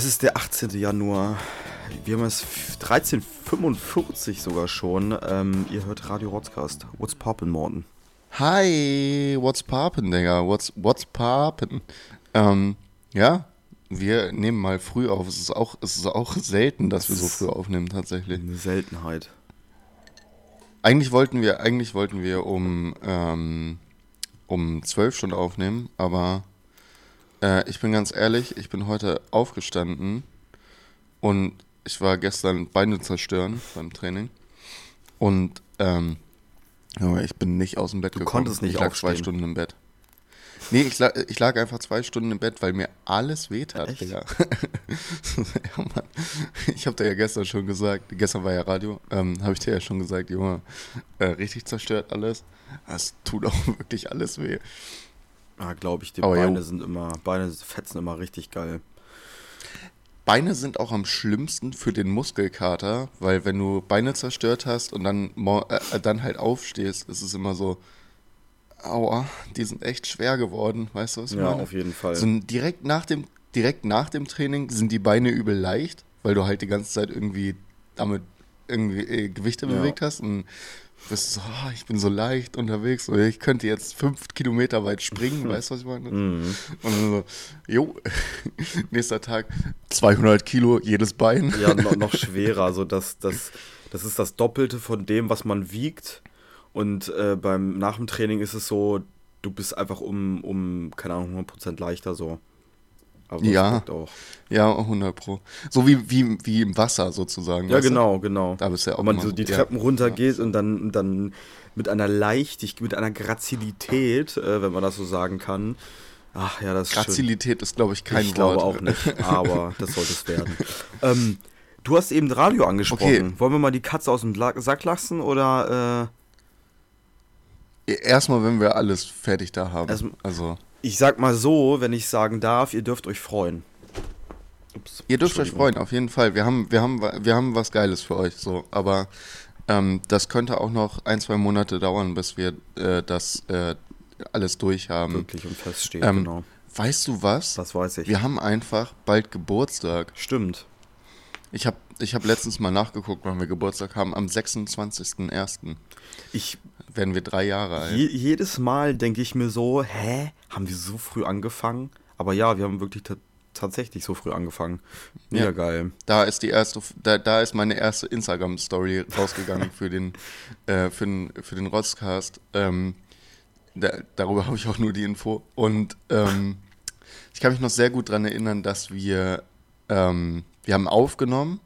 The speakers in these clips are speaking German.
Es ist der 18. Januar. Wir haben es 13.45 sogar schon. Ähm, ihr hört Radio Rotzcast. What's poppin', Morten? Hi, what's poppin', Digga? What's, what's poppin'? Ähm, ja, wir nehmen mal früh auf. Es ist auch, es ist auch selten, dass wir so früh aufnehmen, tatsächlich. Eine Seltenheit. Eigentlich wollten wir, eigentlich wollten wir um, ähm, um 12 Stunden aufnehmen, aber äh, ich bin ganz ehrlich, ich bin heute aufgestanden und ich war gestern Beine zerstören beim Training. Und ähm, ich bin nicht aus dem Bett du gekommen. konntest nicht ich lag aufstehen. zwei Stunden im Bett. Nee, ich lag, ich lag einfach zwei Stunden im Bett, weil mir alles wehtat, Echt? Digga. ja, Mann. Ich habe dir ja gestern schon gesagt, gestern war ja Radio, ähm, habe ich dir ja schon gesagt, Junge, äh, richtig zerstört alles. Es tut auch wirklich alles weh. Ah, glaube ich, die Aber Beine jo. sind immer, Beine fetzen immer richtig geil. Beine sind auch am schlimmsten für den Muskelkater, weil wenn du Beine zerstört hast und dann, mo- äh, dann halt aufstehst, ist es immer so, aua, die sind echt schwer geworden, weißt du was ich Ja, meine? auf jeden Fall. So direkt nach dem direkt nach dem Training sind die Beine übel leicht, weil du halt die ganze Zeit irgendwie damit irgendwie äh, Gewichte Ja. bewegt hast und bist so, ah, ich bin so leicht unterwegs und ich könnte jetzt fünf Kilometer weit springen, weißt du, was ich meine? Mhm. Und dann so, jo, nächster Tag 200 Kilo jedes Bein. Ja, noch, noch schwerer. Also das, das, das ist das Doppelte von dem, was man wiegt. Und äh, beim nach dem Training ist es so, du bist einfach um, um keine Ahnung, 100% leichter so. Aber Ja. Ja, 100 pro. So wie, wie, wie im Wasser sozusagen. Ja, weißt du? genau, genau. Da bist du ja auch Wenn man so die ja. Treppen runtergeht und dann, dann mit einer Leichtigkeit, mit einer Grazilität, äh, wenn man das so sagen kann. Ach ja, das ist schön. Grazilität ist, glaube ich, kein ich Wort. glaube auch nicht, aber das sollte es werden. ähm, du hast eben Radio angesprochen. Okay. Wollen wir mal die Katze aus dem Sack lassen oder äh, Erstmal, wenn wir alles fertig da haben. Also, ich sag mal so, wenn ich sagen darf, ihr dürft euch freuen. Ups, ihr dürft euch freuen, auf jeden Fall. Wir haben, wir haben, wir haben was Geiles für euch, so. Aber ähm, das könnte auch noch ein, zwei Monate dauern, bis wir äh, das äh, alles durch haben. Wirklich und feststeht, Ähm, genau. Weißt du was? Das weiß ich. Wir haben einfach bald Geburtstag. Stimmt. Ich habe ich hab letztens mal nachgeguckt, wann wir Geburtstag haben. Am 26.01. Ich, werden wir drei Jahre alt. je, jedes Mal denke ich mir so, hä, haben wir so früh angefangen? Aber ja, wir haben wirklich ta tatsächlich so früh angefangen. Mega Ja. geil. Da ist die erste, da, da ist meine erste Instagram-Story rausgegangen für den, äh, für den, für den Rotzcast. Ähm, da, darüber habe ich auch nur die Info. Und ähm, ich kann mich noch sehr gut daran erinnern, dass wir, ähm, wir haben aufgenommen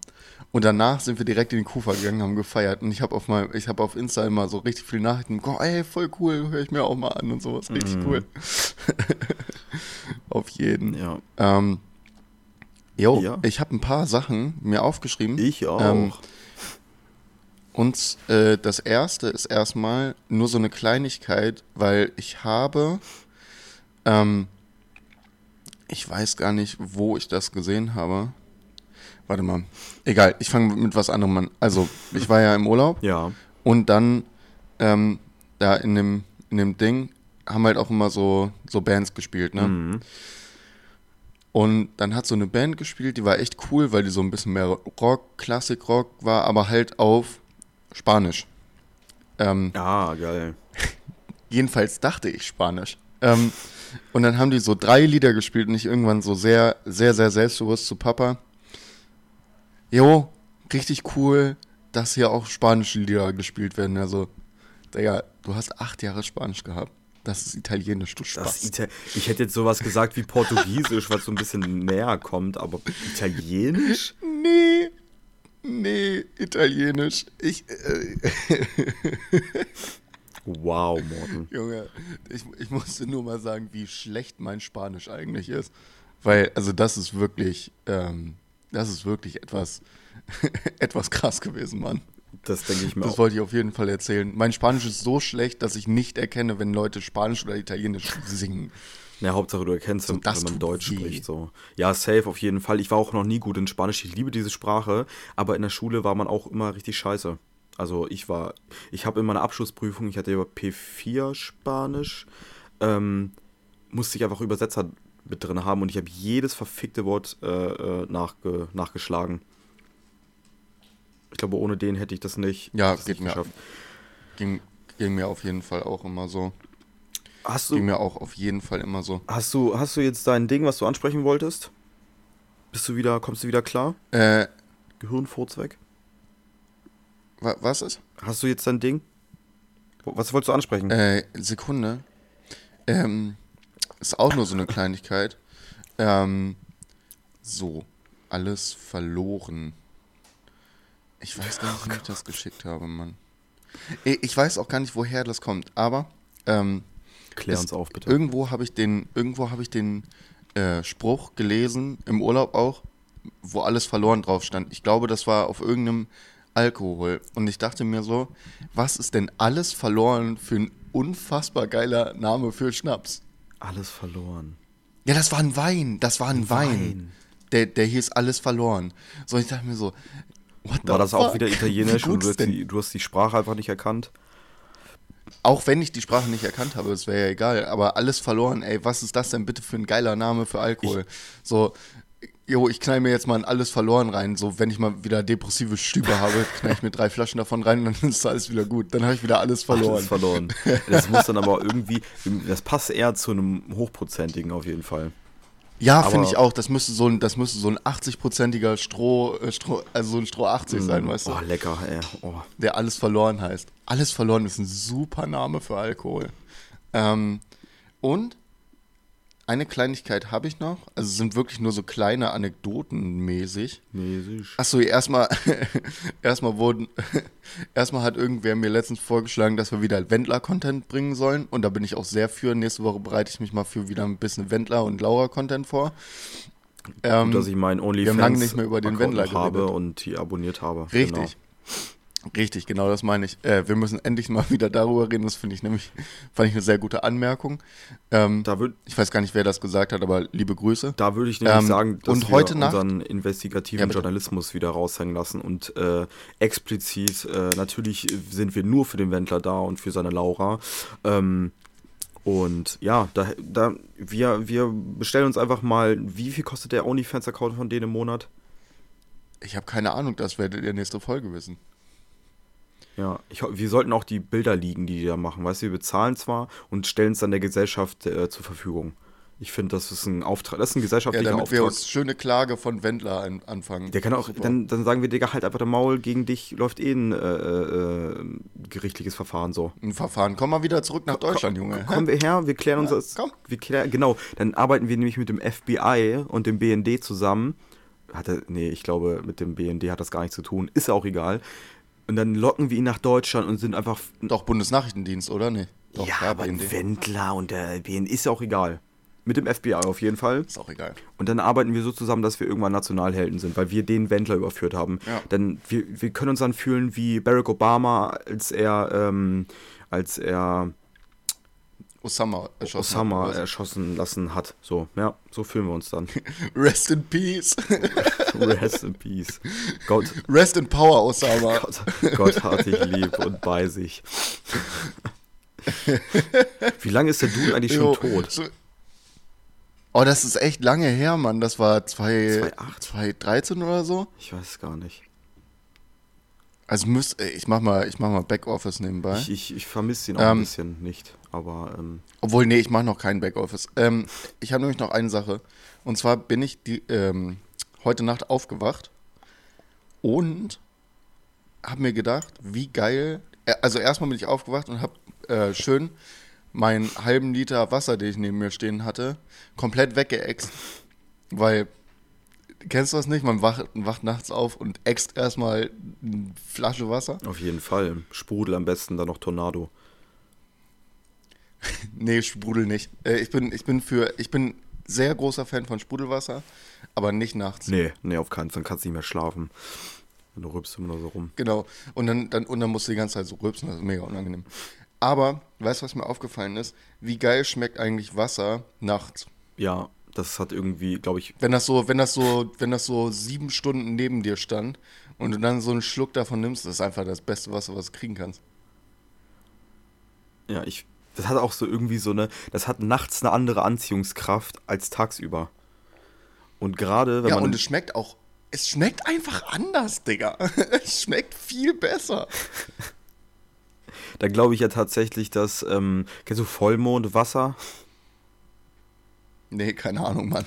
und danach sind wir direkt in die Kufa gegangen, haben gefeiert. Und ich habe auf mein, ich habe auf Insta immer so richtig viele Nachrichten bekommen, ey, voll cool, höre ich mir auch mal an und sowas. Richtig Mhm. cool. auf jeden. Ja. Ähm, jo, Ja. ich habe ein paar Sachen mir aufgeschrieben. Ich auch. Ähm, und äh, das erste ist erstmal nur so eine Kleinigkeit, weil ich habe, ähm, ich weiß gar nicht, wo ich das gesehen habe. Warte mal. Egal, ich fange mit was anderem an. Also, ich war ja im Urlaub ja. und dann ähm, da in dem, in dem Ding haben halt auch immer so, so Bands gespielt, ne? Mhm. Und dann hat so eine Band gespielt, die war echt cool, weil die so ein bisschen mehr Rock, Klassik-Rock war, aber halt auf Spanisch. Ähm, Ja, geil. jedenfalls dachte ich Spanisch. Ähm, und dann haben die so drei Lieder gespielt und ich irgendwann so sehr, sehr, sehr selbstbewusst zu Papa. Jo, richtig cool, dass hier auch spanische Lieder gespielt werden. Also, Digga, du hast acht Jahre Spanisch gehabt. Das ist Italienisch, du Spaß. Ita ich hätte jetzt sowas gesagt wie Portugiesisch, was so ein bisschen näher kommt, aber Italienisch? Nee, nee, Italienisch. Ich, äh, Wow, Morten. Junge, ich, ich musste nur mal sagen, wie schlecht mein Spanisch eigentlich ist. Weil, also das ist wirklich, ähm, das ist wirklich etwas, etwas krass gewesen, Mann. Das denke ich mir Das auch. wollte ich auf jeden Fall erzählen. Mein Spanisch ist so schlecht, dass ich nicht erkenne, wenn Leute Spanisch oder Italienisch singen. Ja, Hauptsache du erkennst, So, wenn, man Deutsch weh. spricht. So. Ja, safe auf jeden Fall. Ich war auch noch nie gut in Spanisch. Ich liebe diese Sprache, aber in der Schule war man auch immer richtig scheiße. Also ich war, ich habe in meiner Abschlussprüfung, ich hatte ja P4 Spanisch, ähm, musste ich einfach Übersetzer mit drin haben und ich habe jedes verfickte Wort äh, äh, nachge nachgeschlagen. Ich glaube, ohne den hätte ich das nicht, Ja, das geht nicht mir, ging, ging mir auf jeden Fall auch immer so. Hast Ging du, mir auch auf jeden Fall immer so. hast, du, hast du jetzt dein Ding, was du ansprechen wolltest? Bist du wieder, kommst du wieder klar? Äh, Gehirnfurz weg? wa was ist? Hast du jetzt dein Ding? Was wolltest du ansprechen? Äh, Sekunde. Ähm, ist auch nur so eine Kleinigkeit. Ähm, so, alles verloren. Ich weiß gar nicht, wie ich das geschickt habe, Mann. Ich weiß auch gar nicht, woher das kommt, aber ähm, Klär uns auf, bitte. irgendwo habe ich den, irgendwo habe ich den äh, Spruch gelesen, im Urlaub auch, wo alles verloren drauf stand. Ich glaube, das war auf irgendeinem Alkohol. Und ich dachte mir so, was ist denn alles verloren für ein unfassbar geiler Name für Schnaps? Alles verloren. Ja, das war ein Wein. Das war ein, Wein. Wein. Der, der hieß alles verloren. So, ich dachte mir so, what the War das auch fuck? wieder Wie italienisch und du die, du hast die Sprache einfach nicht erkannt? Auch wenn ich die Sprache nicht erkannt habe, das wäre ja egal. Aber alles verloren, ey, was ist das denn bitte für ein geiler Name für Alkohol? so, jo, ich knall mir jetzt mal in alles verloren rein. So, wenn ich mal wieder depressive Stübe habe, knall ich mir drei Flaschen davon rein und dann ist alles wieder gut. Dann habe ich wieder alles verloren. Alles verloren. Das muss dann aber irgendwie, das passt eher zu einem hochprozentigen auf jeden Fall. Ja, finde ich auch. Das müsste so ein, das müsste so ein 80-prozentiger Stroh, äh, Stroh, also so ein Stroh 80 sein, weißt du? Oh, lecker, ey. Oh. der alles verloren heißt. Alles verloren ist ein super Name für Alkohol. Ähm, und eine Kleinigkeit habe ich noch. Also es sind wirklich nur so kleine Anekdoten mäßig. Mäßig. Achso, erstmal, erstmal wurden, erstmal hat irgendwer mir letztens vorgeschlagen, dass wir wieder Wendler-Content bringen sollen. Und da bin ich auch sehr für. Nächste Woche bereite ich mich mal für wieder ein bisschen Wendler- und Laura-Content vor. Ähm, Gut, dass ich meinen OnlyFans wir haben lange nicht mehr über den Wendler habe und die abonniert habe. Richtig. Richtig, genau das meine ich. Äh, wir müssen endlich mal wieder darüber reden. Das finde ich nämlich, fand ich eine sehr gute Anmerkung. Ähm, Da würde ich weiß gar nicht, wer das gesagt hat, aber liebe Grüße. da würd ich nämlich Ähm, sagen, dass und wir heute Nacht- unseren investigativen Ja. Journalismus wieder raushängen lassen und äh, explizit, äh, natürlich sind wir nur für den Wendler da und für seine Laura. Ähm, und ja, da, da, wir, wir bestellen uns einfach mal, wie viel kostet der OnlyFans-Account von denen im Monat? Ich habe keine Ahnung, das werdet ihr nächste Folge wissen. Ja, ich, wir sollten auch die Bilder liegen, die die da machen. Weißt du, wir bezahlen zwar und stellen es dann der Gesellschaft äh, zur Verfügung. Ich finde, das ist ein Auftrag, das ist ein Ja, gesellschaftlicher damit wir Auftrag. uns schöne Klage von Wendler an, anfangen. Der kann auch, dann, dann sagen wir, Digga, halt einfach der Maul, gegen dich läuft eh ein äh, äh, gerichtliches Verfahren so. ein Verfahren. Komm mal wieder zurück nach Deutschland, Junge. Kommen wir her, wir klären uns Ja, das. komm. Wir klären, genau, dann arbeiten wir nämlich mit dem FBI und dem BND zusammen. Hatte, nee, ich glaube, mit dem BND hat das gar nichts zu tun. Ist auch egal. Und dann locken wir ihn nach Deutschland und sind einfach. Doch, Bundesnachrichtendienst, oder? Nee. Doch, ja, klar, aber BND. Wendler und der BND ist ja auch egal. Mit dem FBI auf jeden Fall. Ist auch egal. Und dann arbeiten wir so zusammen, dass wir irgendwann Nationalhelden sind, weil wir den Wendler überführt haben. Ja. Denn wir, wir können uns dann fühlen wie Barack Obama, als er, ähm, als er Osama erschossen. Osama hat. erschossen lassen hat. So, ja, so fühlen wir uns dann. Rest in Peace. Rest in Peace. Gott, Rest in Power, Osama. Gott, Gott hat dich lieb und bei sich. Wie lange ist der Dude eigentlich schon Jo, tot? so- Oh, das ist echt lange her, Mann. Das war zwei- 2008? 2013 oder so. Ich weiß es gar nicht. Also müsst, ich mach mal, ich mach mal Backoffice nebenbei. Ich, ich, ich vermisse ihn auch ein Ähm, bisschen nicht. Aber ähm, Obwohl, nee, ich mache noch keinen Backoffice. Ähm, ich habe nämlich noch eine Sache. Und zwar bin ich die, ähm, heute Nacht aufgewacht und habe mir gedacht, wie geil. äh, Also erstmal bin ich aufgewacht und habe äh, schön meinen halben Liter Wasser, den ich neben mir stehen hatte, komplett weggeext. Weil, kennst du das nicht? Man wacht, wacht nachts auf und äxt erstmal eine Flasche Wasser. auf jeden Fall. Sprudel am besten, dann noch Tornado. Nee, Sprudel nicht. Äh, ich bin, ich bin für, ich bin sehr großer Fan von Sprudelwasser, aber nicht nachts. Nee, nee, auf keinen Fall. Dann kannst du nicht mehr schlafen. Du rülpst immer so rum. Genau. Und dann, dann, und dann musst du die ganze Zeit so rülpsen, das ist mega unangenehm. Aber, weißt du, was mir aufgefallen ist? Wie geil schmeckt eigentlich Wasser nachts? Ja, das hat irgendwie, glaube ich, Wenn das so, wenn das so, wenn das so sieben Stunden neben dir stand und du dann so einen Schluck davon nimmst, das ist einfach das beste was du kriegen kannst. ja, ich, Das hat auch so irgendwie so eine, das hat nachts eine andere Anziehungskraft als tagsüber. Und gerade wenn ja, man. und es schmeckt auch, es schmeckt einfach anders, Digga. Es schmeckt viel besser. Da glaube ich ja tatsächlich, dass, ähm, kennst du Vollmondwasser? Nee, keine Ahnung, Mann.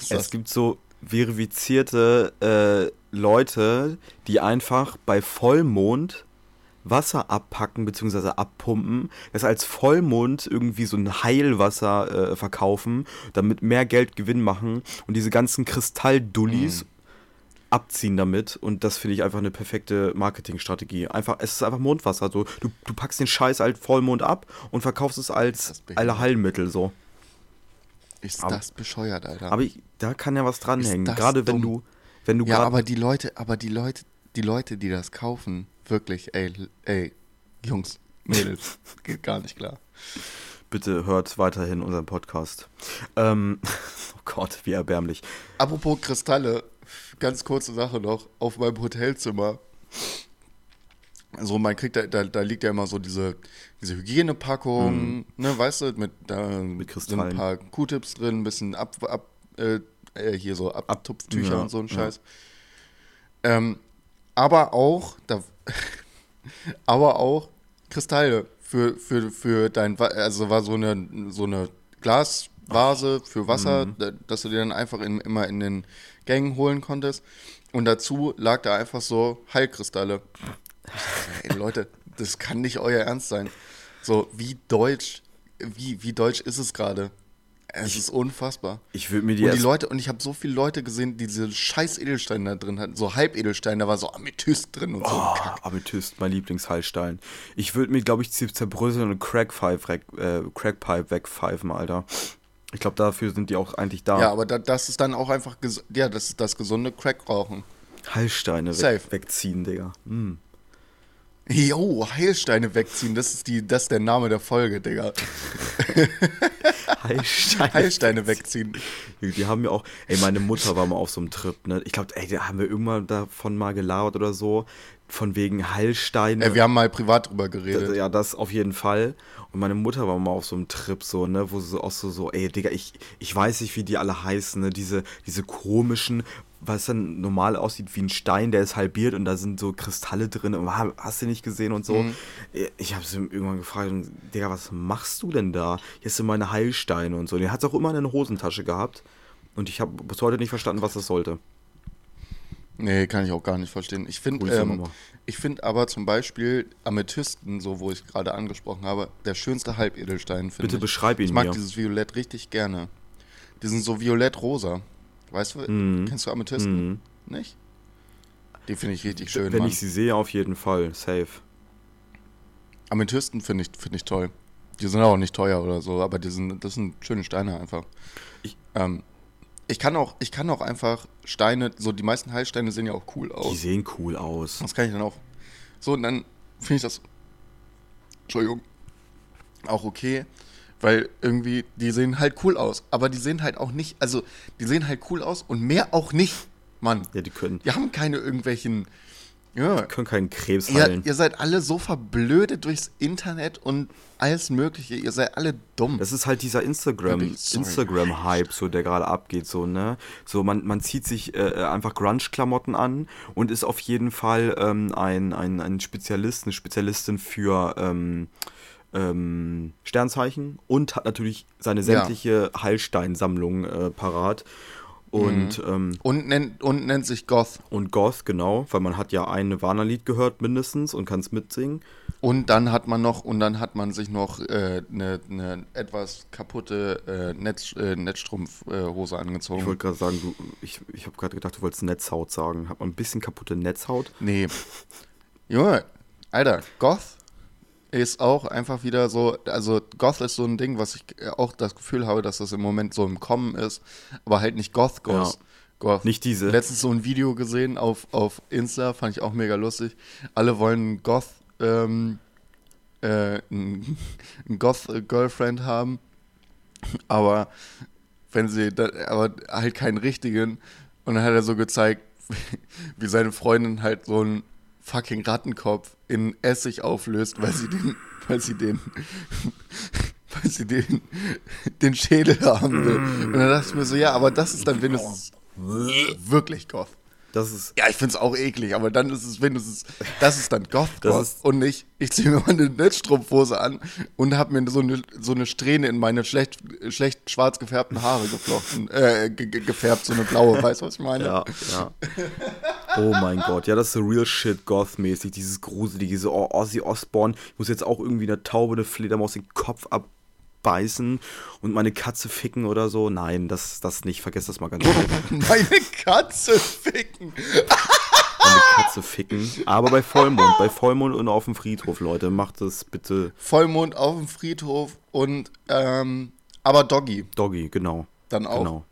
Es das? gibt so verifizierte äh, Leute, die einfach bei Vollmond Wasser abpacken bzw. abpumpen, das als Vollmond irgendwie so ein Heilwasser äh, verkaufen, damit mehr Geld Gewinn machen und diese ganzen Kristalldullis Mhm. abziehen damit und das finde ich einfach eine perfekte Marketingstrategie. Einfach, es ist einfach Mondwasser. So, du, du packst den Scheiß als Vollmond ab und verkaufst es als ist behindert. Allerheilmittel so. Ist aber- das bescheuert, Alter. Aber ich, da kann ja was dranhängen. Gerade wenn dumm. du, wenn du ja, aber die Leute, aber die Leute, die Leute, die das kaufen, wirklich, ey, ey, Jungs, Mädels, geht gar nicht klar. bitte hört weiterhin unseren Podcast. Ähm, oh Gott, wie erbärmlich. Apropos Kristalle, ganz kurze Sache noch, auf meinem Hotelzimmer. So, man kriegt da, da, da liegt ja immer so diese, diese Hygienepackung, ne, weißt du, mit, da sind ein Kristallen. paar Q-Tips drin, ein bisschen ab, ab äh, äh, hier so Abtupftücher Ja, und so ein ja. Scheiß. Ähm, aber auch, da, aber auch Kristalle für, für, für dein, also war so eine, so eine Glasvase für Wasser, da- dass du dir dann einfach in, immer in den Gängen holen konntest. Und dazu lag da einfach so Heilkristalle. Ich Ey, Leute, das kann nicht euer Ernst sein. So, wie deutsch, wie, wie deutsch ist es gerade? Es ist unfassbar. Ich würde mir die Und die Leute, und ich habe so viele Leute gesehen, die diese scheiß Edelsteine da drin hatten, so Halbedelsteine, da war so Amethyst drin und so Oh, Kack. Amethyst, mein Lieblingsheilstein. Ich würde mir, glaube ich, zer- zerbröseln und Crackpipe, äh, Crackpipe wegpfeifen, Alter. Ich glaube, dafür sind die auch eigentlich da. Ja, aber da, das ist dann auch einfach, ja, das ist das gesunde Crackrauchen. Heilsteine Safe. weg, wegziehen, Digga. Mm. Jo, Heilsteine wegziehen, das ist, die, das ist der Name der Folge, Digga. Heilsteine. Heilsteine wegziehen. Die haben ja auch, ey, meine Mutter war mal auf so einem Trip, ne? Ich glaube, ey, da haben wir irgendwann davon mal gelabert oder so. Von wegen Heilsteine. Äh, wir haben mal privat drüber geredet. Ja, das auf jeden Fall. Und meine Mutter war mal auf so einem Trip, so, ne, wo sie so auch so, so, ey, Digga, ich, ich weiß nicht, wie die alle heißen, ne, diese, diese komischen, was dann normal aussieht wie ein Stein, der ist halbiert und da sind so Kristalle drin und ha- hast du nicht gesehen und so. Ich habe sie irgendwann gefragt, Digga, was machst du denn da? Hier sind meine Heilsteine und so. Die hat es auch immer in der Hosentasche gehabt und ich habe bis heute nicht verstanden, was das sollte. Nee, kann ich auch gar nicht verstehen. Ich finde, ähm, ich finde aber zum Beispiel Amethysten, so wo ich gerade angesprochen habe, der schönste Halbedelstein, finde Bitte ich. beschreib ihn Ich mag mir. dieses Violett richtig gerne. Die sind so violett-rosa. Weißt du, Mhm. kennst du Amethysten? Mhm. Nicht? Die finde ich richtig schön, Wenn Mann. ich sie sehe, auf jeden Fall. Safe. Amethysten finde ich, finde ich toll. Die sind auch nicht teuer oder so, aber die sind, das sind schöne Steine einfach. Ich- ähm, ich, kann auch, ich kann auch einfach Steine, so die meisten Heilsteine sehen ja auch cool Die aus. sehen cool aus. Das kann ich dann auch. So, und dann finde ich das. Entschuldigung. Auch okay. Weil irgendwie, die sehen halt cool aus. Aber die sehen halt auch nicht, also, die sehen halt cool aus und mehr auch nicht, Mann. Ja, die können, Die haben keine irgendwelchen. Ja. können keinen Krebs Ihr, heilen. ihr seid alle so verblödet durchs Internet und alles Mögliche. Ihr seid alle dumm. Das ist halt dieser Instagram. Instagram-Hype, so der gerade abgeht, so, ne? So, man, man zieht sich äh, einfach Grunge-Klamotten an und ist auf jeden Fall ähm, ein, ein, ein Spezialist, eine Spezialistin für ähm, ähm, Sternzeichen und hat natürlich seine Ja. sämtliche Heilsteinsammlung äh, parat. Und, ähm, Und nennt, und nennt sich Goth. und Goth, genau, weil man hat ja ein Nirvana-Lied gehört mindestens und kann es mitsingen. Und dann hat man noch, und dann hat man sich noch eine äh, ne, ne etwas kaputte äh, Netz, äh, Netzstrumpfhose Ich angezogen. wollte gerade sagen, du, ich, ich habe gerade gedacht, du wolltest Netzhaut sagen. Hat man ein bisschen kaputte Netzhaut? Nee. Junge, Alter, Goth ist auch einfach wieder so, also Goth ist so ein Ding, was ich auch das Gefühl habe, dass das im Moment so im Kommen ist, aber halt nicht Goth Goth. Ja. Goth. Nicht diese. Letztens so ein Video gesehen auf, auf Insta, fand ich auch mega lustig. Alle wollen Goth, ähm, äh, ein, ein Goth-Girlfriend haben, aber wenn sie, da, aber halt keinen richtigen. Und dann hat er so gezeigt, wie seine Freundin halt so ein fucking Rattenkopf in Essig auflöst, weil sie den, weil sie den, weil sie den, den Schädel haben will. Und dann dachte ich mir so, ja, aber das ist dann wenigstens wirklich Goth. Das ist. Ja, ich find's auch eklig, aber dann ist es wenigstens, das ist dann Goth, Das Goth. ist- und nicht, ich ziehe mir meine Netzstrumpfhose an und habe mir so eine, so eine Strähne in meine schlecht, schlecht schwarz gefärbten Haare geflochten, äh, ge- ge- gefärbt, so eine blaue, weißt du, was ich meine? Ja, ja. Oh mein Gott, ja, das ist so real shit Goth-mäßig, dieses gruselige, diese O- Ozzy Osbourne. Ich muss jetzt auch irgendwie eine Taube, eine Fledermaus den Kopf abbeißen und meine Katze ficken oder so. Nein, das, das nicht, vergesst das mal ganz schnell. Meine Katze ficken. Meine Katze ficken. Aber bei Vollmond, bei Vollmond und auf dem Friedhof, Leute, macht das bitte Vollmond auf dem Friedhof und, ähm, aber Doggy Doggy, genau. dann auch. Genau.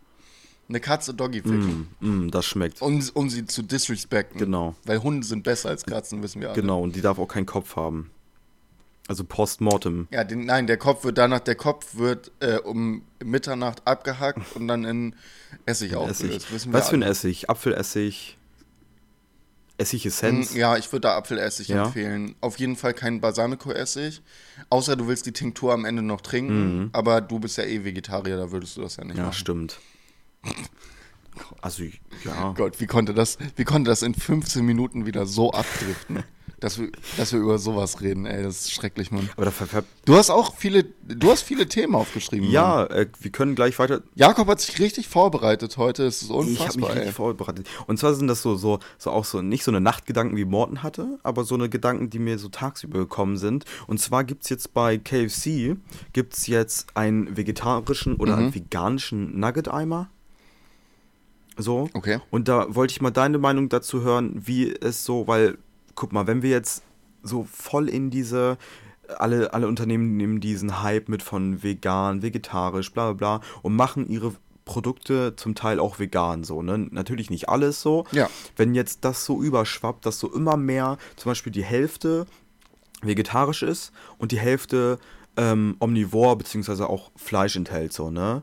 Eine Katze Doggy ficken. Mm, das schmeckt. Um, um sie zu disrespekten. Genau. Weil Hunde sind besser als Katzen, wissen wir alle. Genau, und die darf auch keinen Kopf haben. Also postmortem. Ja, den, nein, der Kopf wird danach, der Kopf wird äh, um Mitternacht abgehackt und dann in Essig aufgelöst. Essig. Was für ein. Essig? Apfelessig? Essigessenz? Mm, Ja, ich würde da Apfelessig Ja? empfehlen. Auf jeden Fall kein Balsamico-Essig. Außer du willst die Tinktur am Ende noch trinken. Mhm. Aber du bist ja eh Vegetarier, da würdest du das ja nicht Ja, machen. stimmt. Also, ja. Gott, wie konnte das, wie konnte das in 15 Minuten wieder so abdriften? dass, wir, dass wir über sowas reden, ey, das ist schrecklich, Mann. Aber da Du hast auch viele, du hast viele Themen aufgeschrieben. Ja, äh, wir können gleich weiter. Jakob hat sich richtig vorbereitet heute, es ist Ich habe mich unfassbar, ey. richtig vorbereitet. Und zwar sind das so, so, so auch so, nicht so eine Nachtgedanken wie Morten hatte, aber so eine Gedanken, die mir so tagsüber gekommen sind. Und zwar gibt es jetzt bei KFC, gibt es jetzt einen vegetarischen oder Mhm. einen veganischen Nugget-Eimer. So. Okay. Und da wollte ich mal deine Meinung dazu hören, wie es so, weil, guck mal, wenn wir jetzt so voll in diese, alle, alle Unternehmen nehmen diesen Hype mit von vegan, vegetarisch, bla bla bla und machen ihre Produkte zum Teil auch vegan so, ne? Natürlich nicht alles so. Ja. Wenn jetzt das so überschwappt, dass so immer mehr, zum Beispiel die Hälfte vegetarisch ist und die Hälfte ähm, omnivor beziehungsweise auch Fleisch enthält, so, ne?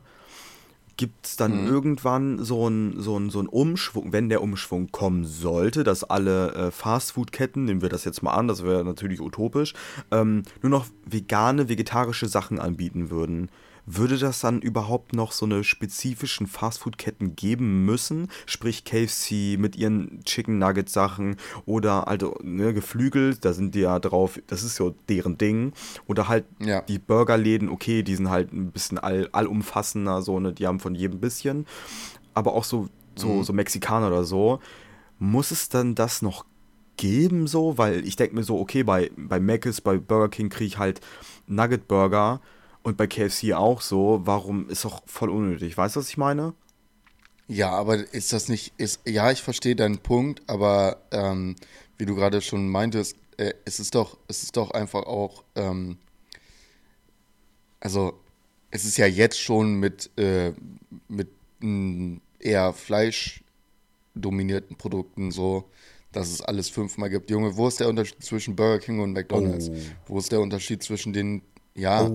Gibt es dann irgendwann so einen so ein, so ein Umschwung, wenn der Umschwung kommen sollte, dass alle äh, Fastfood-Ketten, nehmen wir das jetzt mal an, das wäre natürlich utopisch, ähm, nur noch vegane, vegetarische Sachen anbieten würden? Würde das dann überhaupt noch so eine spezifischen Fastfood-Ketten geben müssen? Sprich KFC mit ihren Chicken Nugget-Sachen oder also ne, geflügelt, da sind die ja drauf, das ist so deren Ding. Oder halt Ja. die Burgerläden, okay, die sind halt ein bisschen all, allumfassender, so, ne, die haben von jedem bisschen. Aber auch so, so, so Mexikaner oder so. Muss es dann das noch geben, so? Weil ich denke mir so, okay, bei, bei Mc's, bei Burger King kriege ich halt Nugget Burger und bei KFC auch so. Warum ist doch voll unnötig? Weißt du, was ich meine? Ja, aber ist das nicht, ist, ja, ich verstehe deinen Punkt, aber ähm, wie du gerade schon meintest, äh, es ist doch, es ist doch einfach auch, ähm, also es ist ja jetzt schon mit, äh, mit mm, eher fleischdominierten Produkten so, dass es alles fünfmal gibt. Junge, wo ist der Unterschied zwischen Burger King und McDonalds? Oh. Wo ist der Unterschied zwischen den, ja,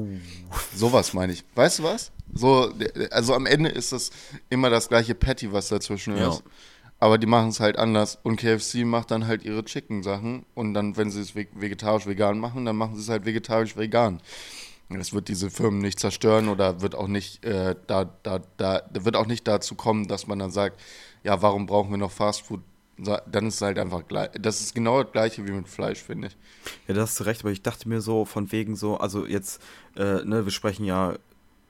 sowas meine ich. Weißt du was? So, also am Ende ist das immer das gleiche Patty, was dazwischen Ja. ist. Aber die machen es halt anders. Und KFC macht dann halt ihre Chicken-Sachen. Und dann, wenn sie es ve- vegetarisch-vegan machen, dann machen sie es halt vegetarisch-vegan. Das wird diese Firmen nicht zerstören oder wird auch nicht, äh, da, da, da, da wird auch nicht dazu kommen, dass man dann sagt, ja, warum brauchen wir noch Fastfood? Dann ist es halt einfach gleich. Das ist genau das gleiche wie mit Fleisch, finde ich. Ja, da hast du recht, aber ich dachte mir so von wegen so, also jetzt, äh, ne, wir sprechen ja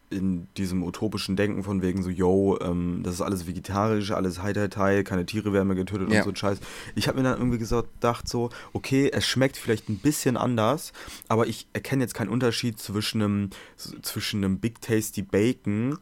in diesem utopischen Denken von wegen so, yo, ähm, das ist alles vegetarisch, alles Tai, keine Tiere werden mehr getötet Ja. und so ein Scheiß. Ich habe mir dann irgendwie gesagt, gedacht so, okay, es schmeckt vielleicht ein bisschen anders, aber ich erkenne jetzt keinen Unterschied zwischen einem, zwischen einem Big Tasty Bacon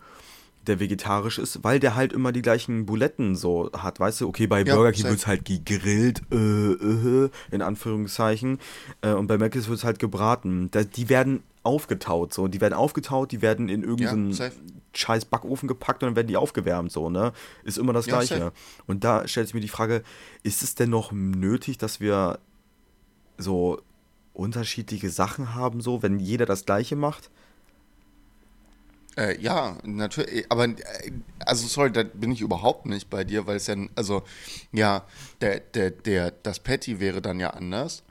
der vegetarisch ist, weil der halt immer die gleichen Buletten so hat, weißt du? Okay, bei Ja, Burger King wird es halt gegrillt, äh, äh, in Anführungszeichen, äh, und bei Mc's wird es halt gebraten. Da, die werden aufgetaut, so, die werden aufgetaut, die werden in irgendeinen Ja, scheiß Backofen gepackt und dann werden die aufgewärmt, so, ne? Ist immer das Ja, Gleiche. safe. Und da stellt sich mir die Frage, ist es denn noch nötig, dass wir so unterschiedliche Sachen haben, so, wenn jeder das Gleiche macht? Äh, ja, natürlich, aber äh, also sorry, da bin ich überhaupt nicht bei dir, weil es ja, also ja, der, der, der, das Patty wäre dann ja anders.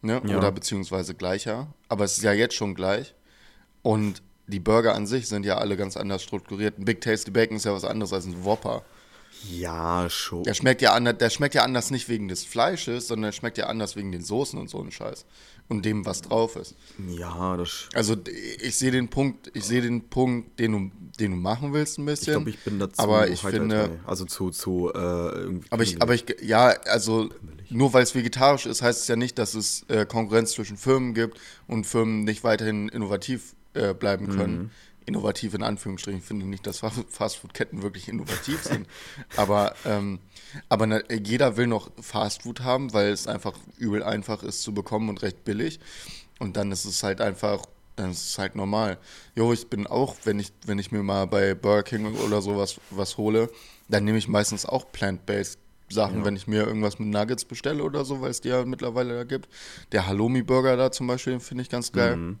Ne? Ja. Oder beziehungsweise gleicher. Aber es ist ja jetzt schon gleich. Und die Burger an sich sind ja alle ganz anders strukturiert. Ein Big Tasty Bacon ist ja was anderes als ein Whopper. Ja, schon. Der schmeckt ja anders, der schmeckt ja anders nicht wegen des Fleisches, sondern der schmeckt ja anders wegen den Soßen und so einen Scheiß. Und dem, was drauf ist. Ja, das. Also ich sehe den Punkt, ich sehe den Punkt, den du, den du machen willst ein Ich bisschen. glaube, ich bin dazu. Aber ich halt finde, halt, also zu, zu, äh, irgendwie. aber ich, aber ich, ja, also nur weil es vegetarisch ist, heißt es ja nicht, dass es äh, Konkurrenz zwischen Firmen gibt und Firmen nicht weiterhin innovativ äh, bleiben können. Mhm. Innovativ in Anführungsstrichen. Ich finde nicht, dass Fa- Fastfood-Ketten wirklich innovativ sind. aber ähm, aber na, jeder will noch Fastfood haben, weil es einfach übel einfach ist zu bekommen und recht billig. Und dann ist es halt einfach, dann ist es halt normal. Jo, ich bin auch, wenn ich, wenn ich mir mal bei Burger King oder sowas was hole, dann nehme ich meistens auch plant-based Sachen, wenn ich mir irgendwas mit Nuggets bestelle oder so, weil es die ja mittlerweile da gibt. Der Halloumi-Burger da zum Beispiel, finde ich ganz geil. Mhm.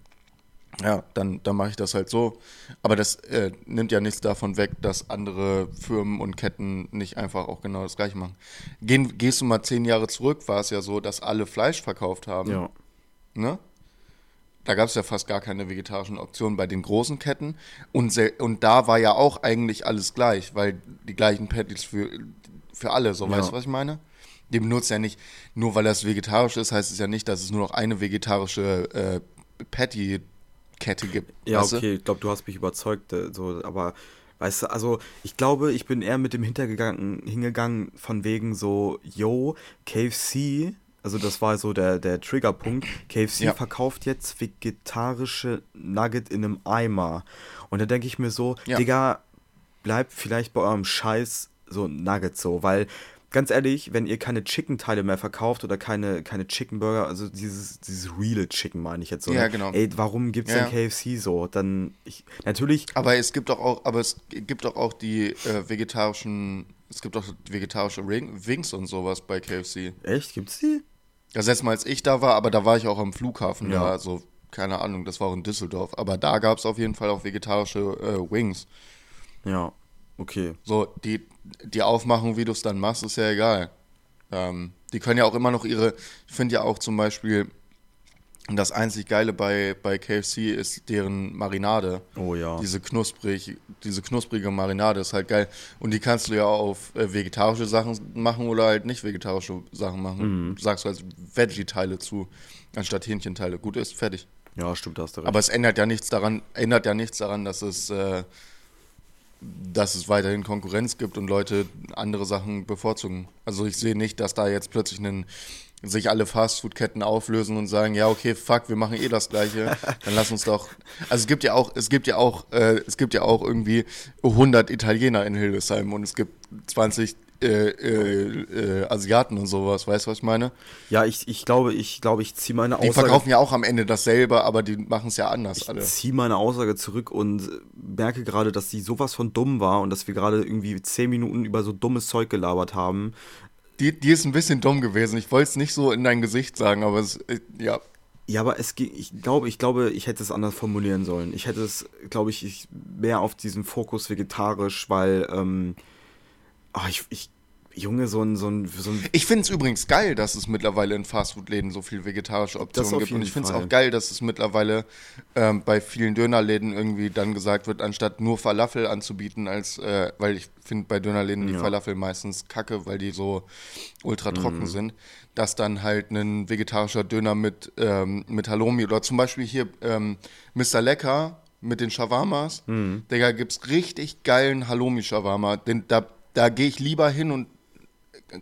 Ja, dann, dann mache ich das halt so. Aber das äh, nimmt ja nichts davon weg, dass andere Firmen und Ketten nicht einfach auch genau das gleiche machen. Gehen, gehst du mal zehn Jahre zurück, war es ja so, dass alle Fleisch verkauft haben. Ja. Ne? Da gab es ja fast gar keine vegetarischen Optionen bei den großen Ketten. Und, und da war ja auch eigentlich alles gleich, weil die gleichen Patties für, für alle, so Ja. weißt du, was ich meine? Die benutzen ja nicht, nur weil das vegetarisch ist, heißt es ja nicht, dass es nur noch eine vegetarische äh, Patty-Kette gibt. Ja, okay, ich glaube, du hast mich überzeugt, äh, so, aber weißt du, also ich glaube, ich bin eher mit dem hintergegangen, hingegangen von wegen so, yo, KFC, also das war so der, der Triggerpunkt, KFC Ja. verkauft jetzt vegetarische Nugget in einem Eimer. Und da denke ich mir so, Ja. Digga, bleibt vielleicht bei eurem Scheiß so Nugget so, weil ganz ehrlich, wenn ihr keine Chicken-Teile mehr verkauft oder keine, keine Chicken-Burger, also dieses, dieses reale Chicken meine ich jetzt so. Ja, ne? genau. Ey, warum gibt's Ja, denn KFC so? Dann, ich, natürlich, Aber es gibt doch auch, aber es gibt doch auch die äh, vegetarischen, es gibt doch vegetarische Wings und sowas bei KFC. echt, gibt's die? Das letzte Mal, als ich da war, aber da war ich auch am Flughafen, Ja. da, also keine Ahnung, das war auch in Düsseldorf. Aber da gab es auf jeden Fall auch vegetarische äh, Wings. Ja, okay. So, die, die Aufmachung, wie du es dann machst, ist ja egal. Ähm, die können ja auch immer noch ihre, ich finde ja auch zum Beispiel, das einzig Geile bei, bei KFC ist deren Marinade. Oh ja. Diese knusprig, diese knusprige Marinade ist halt geil. Und die kannst du ja auf äh, vegetarische Sachen machen oder halt nicht vegetarische Sachen machen. Mhm. Sagst du als Veggie-Teile zu, anstatt Hähnchenteile. Gut ist, fertig. Ja, stimmt, hast du recht. Aber es ändert ja nichts daran, ändert ja nichts daran, dass es, äh, dass es weiterhin Konkurrenz gibt und Leute andere Sachen bevorzugen. Also ich sehe nicht, dass da jetzt plötzlich einen, sich alle Fastfood-Ketten auflösen und sagen, ja okay, fuck, wir machen eh das Gleiche, dann lass uns doch. Also es gibt ja auch, es gibt ja auch, äh, es gibt ja auch irgendwie 100 Italiener in Hildesheim und es gibt 20 äh, äh, äh, Asiaten und sowas. Weißt du, was ich meine? ja, ich, ich glaube, ich glaube, ich ziehe meine Die Aussage. verkaufen ja auch am Ende dasselbe, aber die machen es ja anders ich alle. ziehe meine Aussage zurück und merke gerade, dass die sowas von dumm war und dass wir gerade irgendwie zehn Minuten über so dummes Zeug gelabert haben. Die, die ist ein bisschen dumm gewesen. Ich wollte es nicht so in dein Gesicht sagen, aber es, äh, ja. Ja, aber es ging, ich glaube, ich glaube, ich hätte es anders formulieren sollen. Ich hätte es, glaube ich, ich mehr auf diesen Fokus vegetarisch, weil, ähm, ah, ich, ich, Junge, so ein, so ein, so ein Ich finde es übrigens geil, dass es mittlerweile in Fastfood-Läden so viel vegetarische Optionen gibt. Und ich finde es auch geil, dass es mittlerweile ähm, bei vielen Dönerläden irgendwie dann gesagt wird, anstatt nur Falafel anzubieten, als, äh, weil ich finde bei Dönerläden die Ja. Falafel meistens kacke, weil die so ultra trocken Mhm. sind, dass dann halt ein vegetarischer Döner mit, ähm, mit Halloumi oder zum Beispiel hier ähm, Mr. Lecker mit den Shawarmas. Mhm. Digga, gibt's richtig geilen Halloumi-Shawarma. Den- Da, da gehe ich lieber hin und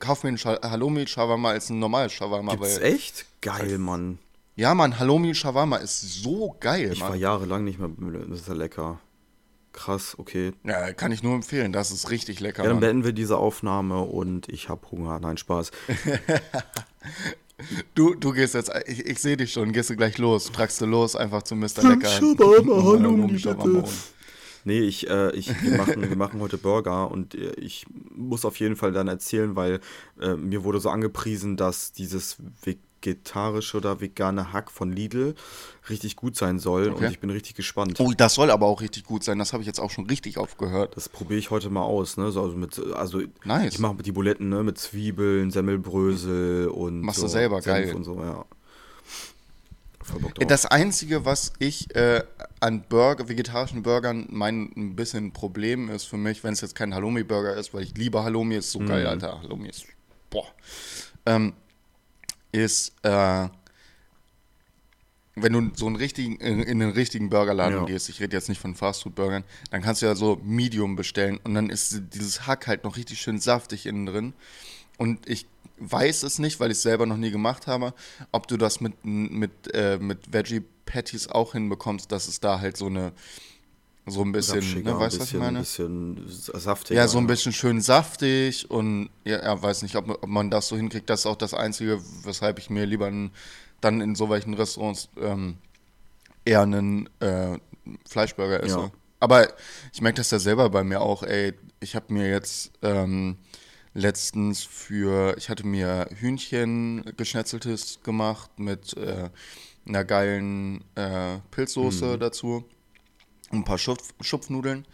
kauf mir einen Halloumi-Shawarma als ein normales Shawarma. Gibt's Weil, echt? Geil, Mann. ja, Mann, Halloumi-Shawarma ist so geil, Ich war Mann. jahrelang nicht mehr das ist ja lecker. Krass, okay. Ja, kann ich nur empfehlen. Das ist richtig lecker, Ja, dann Mann. beenden wir diese Aufnahme und ich hab Hunger. Nein, Spaß. Du, du gehst jetzt, ich, ich sehe dich schon, gehst du gleich los, tragst du los, einfach zu Mr. Lecker. Shawarma, Halloumi, Shawarma bitte. Nee, ich, äh, ich, wir, machen, wir machen heute Burger und äh, ich muss auf jeden Fall dann erzählen, weil äh, mir wurde so angepriesen, dass dieses vegetarische oder vegane Hack von Lidl richtig gut sein soll Okay. und ich bin richtig gespannt. Oh, das soll aber auch richtig gut sein. Das habe ich jetzt auch schon richtig aufgehört. Das probiere ich heute mal aus, ne? So, also mit, also Nice. ich mache die Buletten, ne? Mit Zwiebeln, Semmelbrösel und Machst so du selber, Senf geil. und so, ja. Voll Bock drauf. Das Einzige, was ich äh, an Burger, vegetarischen Burgern mein ein bisschen Problem ist für mich, wenn es jetzt kein Halloumi-Burger ist, weil ich liebe Halloumi, ist so Mhm. geil, Alter. Halloumi ist, boah, ähm, ist, äh, wenn du so einen richtigen, in, einen richtigen Burgerladen Ja. gehst, ich rede jetzt nicht von Fastfood-Burgern, dann kannst du ja so Medium bestellen und dann ist dieses Hack halt noch richtig schön saftig innen drin. Und ich weiß es nicht, weil ich es selber noch nie gemacht habe, ob du das mit, mit, äh, mit Veggie Patties auch hinbekommst, dass es da halt so eine, so ein bisschen, ne, weißt du, was ich meine? bisschen saftiger. Ja, so ein bisschen schön saftig und ja, ja weiß nicht, ob, ob man das so hinkriegt. Das ist auch das Einzige, weshalb ich mir lieber n- dann in so welchen Restaurants ähm, eher einen äh, Fleischburger esse. Ja. Aber ich merke das ja selber bei mir auch, ey, ich habe mir jetzt ähm, letztens für, ich hatte mir Hühnchen geschnetzeltes gemacht mit äh, einer geilen äh, Pilzsoße dazu und ein paar Schupf Schupfnudeln.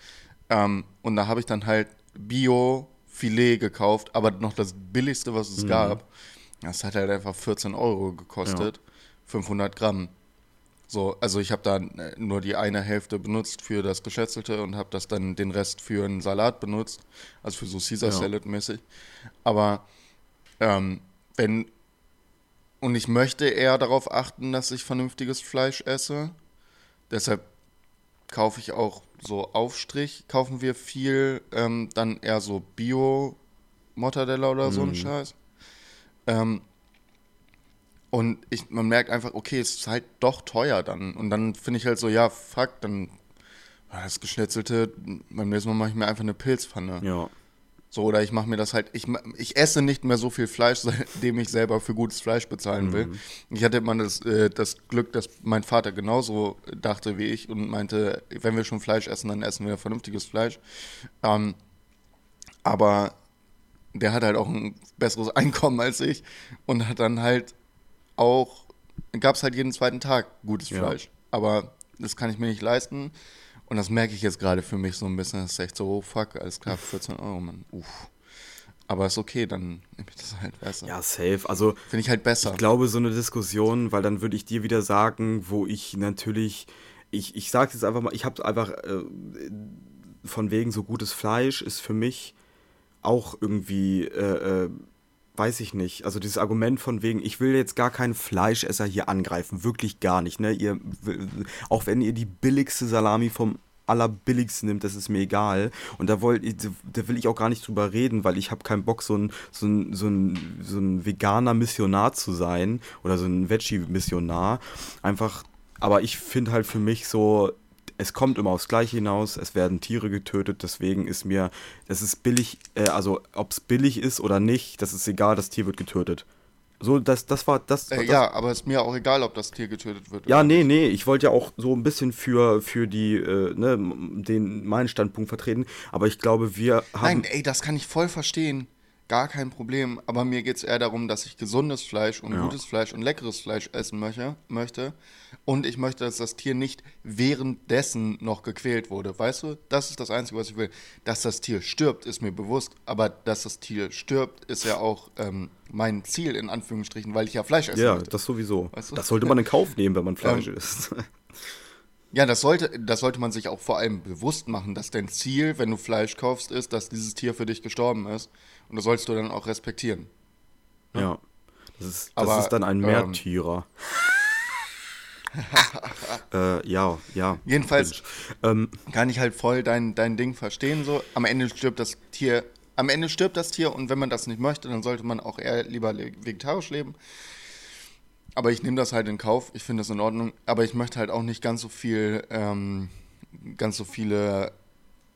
Ähm, und da habe ich dann halt Bio-Filet gekauft, aber noch das billigste, was es gab. Das hat halt einfach 14 Euro gekostet. 500 Gramm. So, also ich habe da äh, nur die eine Hälfte benutzt für das Geschätzelte und habe das dann den Rest für einen Salat benutzt, also für so Caesar Ja. Salad mäßig. Aber ähm, wenn und ich möchte eher darauf achten, dass ich vernünftiges Fleisch esse. Deshalb kaufe ich auch so Aufstrich, kaufen wir viel, ähm, dann eher so Bio-Mortadella oder so ein Scheiß. Ähm, und ich, man merkt einfach, okay, es ist halt doch teuer dann. Und dann finde ich halt so, ja, fuck, dann ah, das Geschnetzelte, beim nächsten Mal mache ich mir einfach eine Pilzpfanne. Ja. So, oder ich mache mir das halt, ich, ich esse nicht mehr so viel Fleisch, seitdem ich selber für gutes Fleisch bezahlen will. Ich hatte immer das, äh, das Glück, dass mein Vater genauso dachte wie ich und meinte, wenn wir schon Fleisch essen, dann essen wir vernünftiges Fleisch. Ähm, aber der hat halt auch ein besseres Einkommen als ich und hat dann halt auch, gab es halt jeden zweiten Tag gutes Ja. Fleisch. Aber das kann ich mir nicht leisten. Und das merke ich jetzt gerade für mich so ein bisschen. Das ist echt so, oh fuck, alles klar, 14 Euro, Mann. Uff. Aber ist okay, dann nehme ich das halt besser. Ja, safe. Also Finde ich halt besser. Ich glaube, so eine Diskussion, weil dann würde ich dir wieder sagen, wo ich natürlich, ich, ich sage jetzt einfach mal, ich habe einfach äh, von wegen so gutes Fleisch ist für mich auch irgendwie, äh, äh, weiß ich nicht, also dieses Argument von wegen, ich will jetzt gar keinen Fleischesser hier angreifen, wirklich gar nicht, ne? Ihr, auch wenn ihr die billigste Salami vom allerbilligsten nimmt, das ist mir egal. Und da, wollt, da will ich auch gar nicht drüber reden, weil ich habe keinen Bock, so ein, so, ein, so, ein, so ein veganer Missionar zu sein oder so ein Veggie-Missionar. Einfach, aber ich finde halt für mich so, es kommt immer aufs Gleiche hinaus, es werden Tiere getötet, deswegen ist mir, das ist billig, äh, also ob es billig ist oder nicht, das ist egal, das Tier wird getötet. So, das, das war, das, Äh, das ja, aber ist mir auch egal, ob das Tier getötet wird. ja, nee, nee, ich wollte ja auch so ein bisschen für, für die, äh, ne, den, meinen Standpunkt vertreten, aber ich glaube, wir haben. Nein, ey, das kann ich voll verstehen. Gar kein Problem. Aber mir geht es eher darum, dass ich gesundes Fleisch und Ja. gutes Fleisch und leckeres Fleisch essen möchte, möchte. Und ich möchte, dass das Tier nicht währenddessen noch gequält wurde. Weißt du? Das ist das Einzige, was ich will. Dass das Tier stirbt, ist mir bewusst. Aber dass das Tier stirbt, ist ja auch ähm, mein Ziel, in Anführungsstrichen, weil ich ja Fleisch essen ja, möchte. das sowieso. Weißt du? Das sollte man in Kauf nehmen, wenn man Fleisch Ähm, isst. Ja, das sollte, das sollte man sich auch vor allem bewusst machen, dass dein Ziel, wenn du Fleisch kaufst, ist, dass dieses Tier für dich gestorben ist. Und das sollst du dann auch respektieren. ja. Das ist, das Aber, ist dann ein ähm, Märtyrer. äh, ja, ja. Jedenfalls Ähm, kann ich halt voll dein, dein Ding verstehen. So, am Ende stirbt das Tier, am Ende stirbt das Tier und wenn man das nicht möchte, dann sollte man auch eher lieber vegetarisch leben. Aber ich nehme das halt in Kauf. Ich finde das in Ordnung. Aber ich möchte halt auch nicht ganz so viel, ähm, ganz so viele,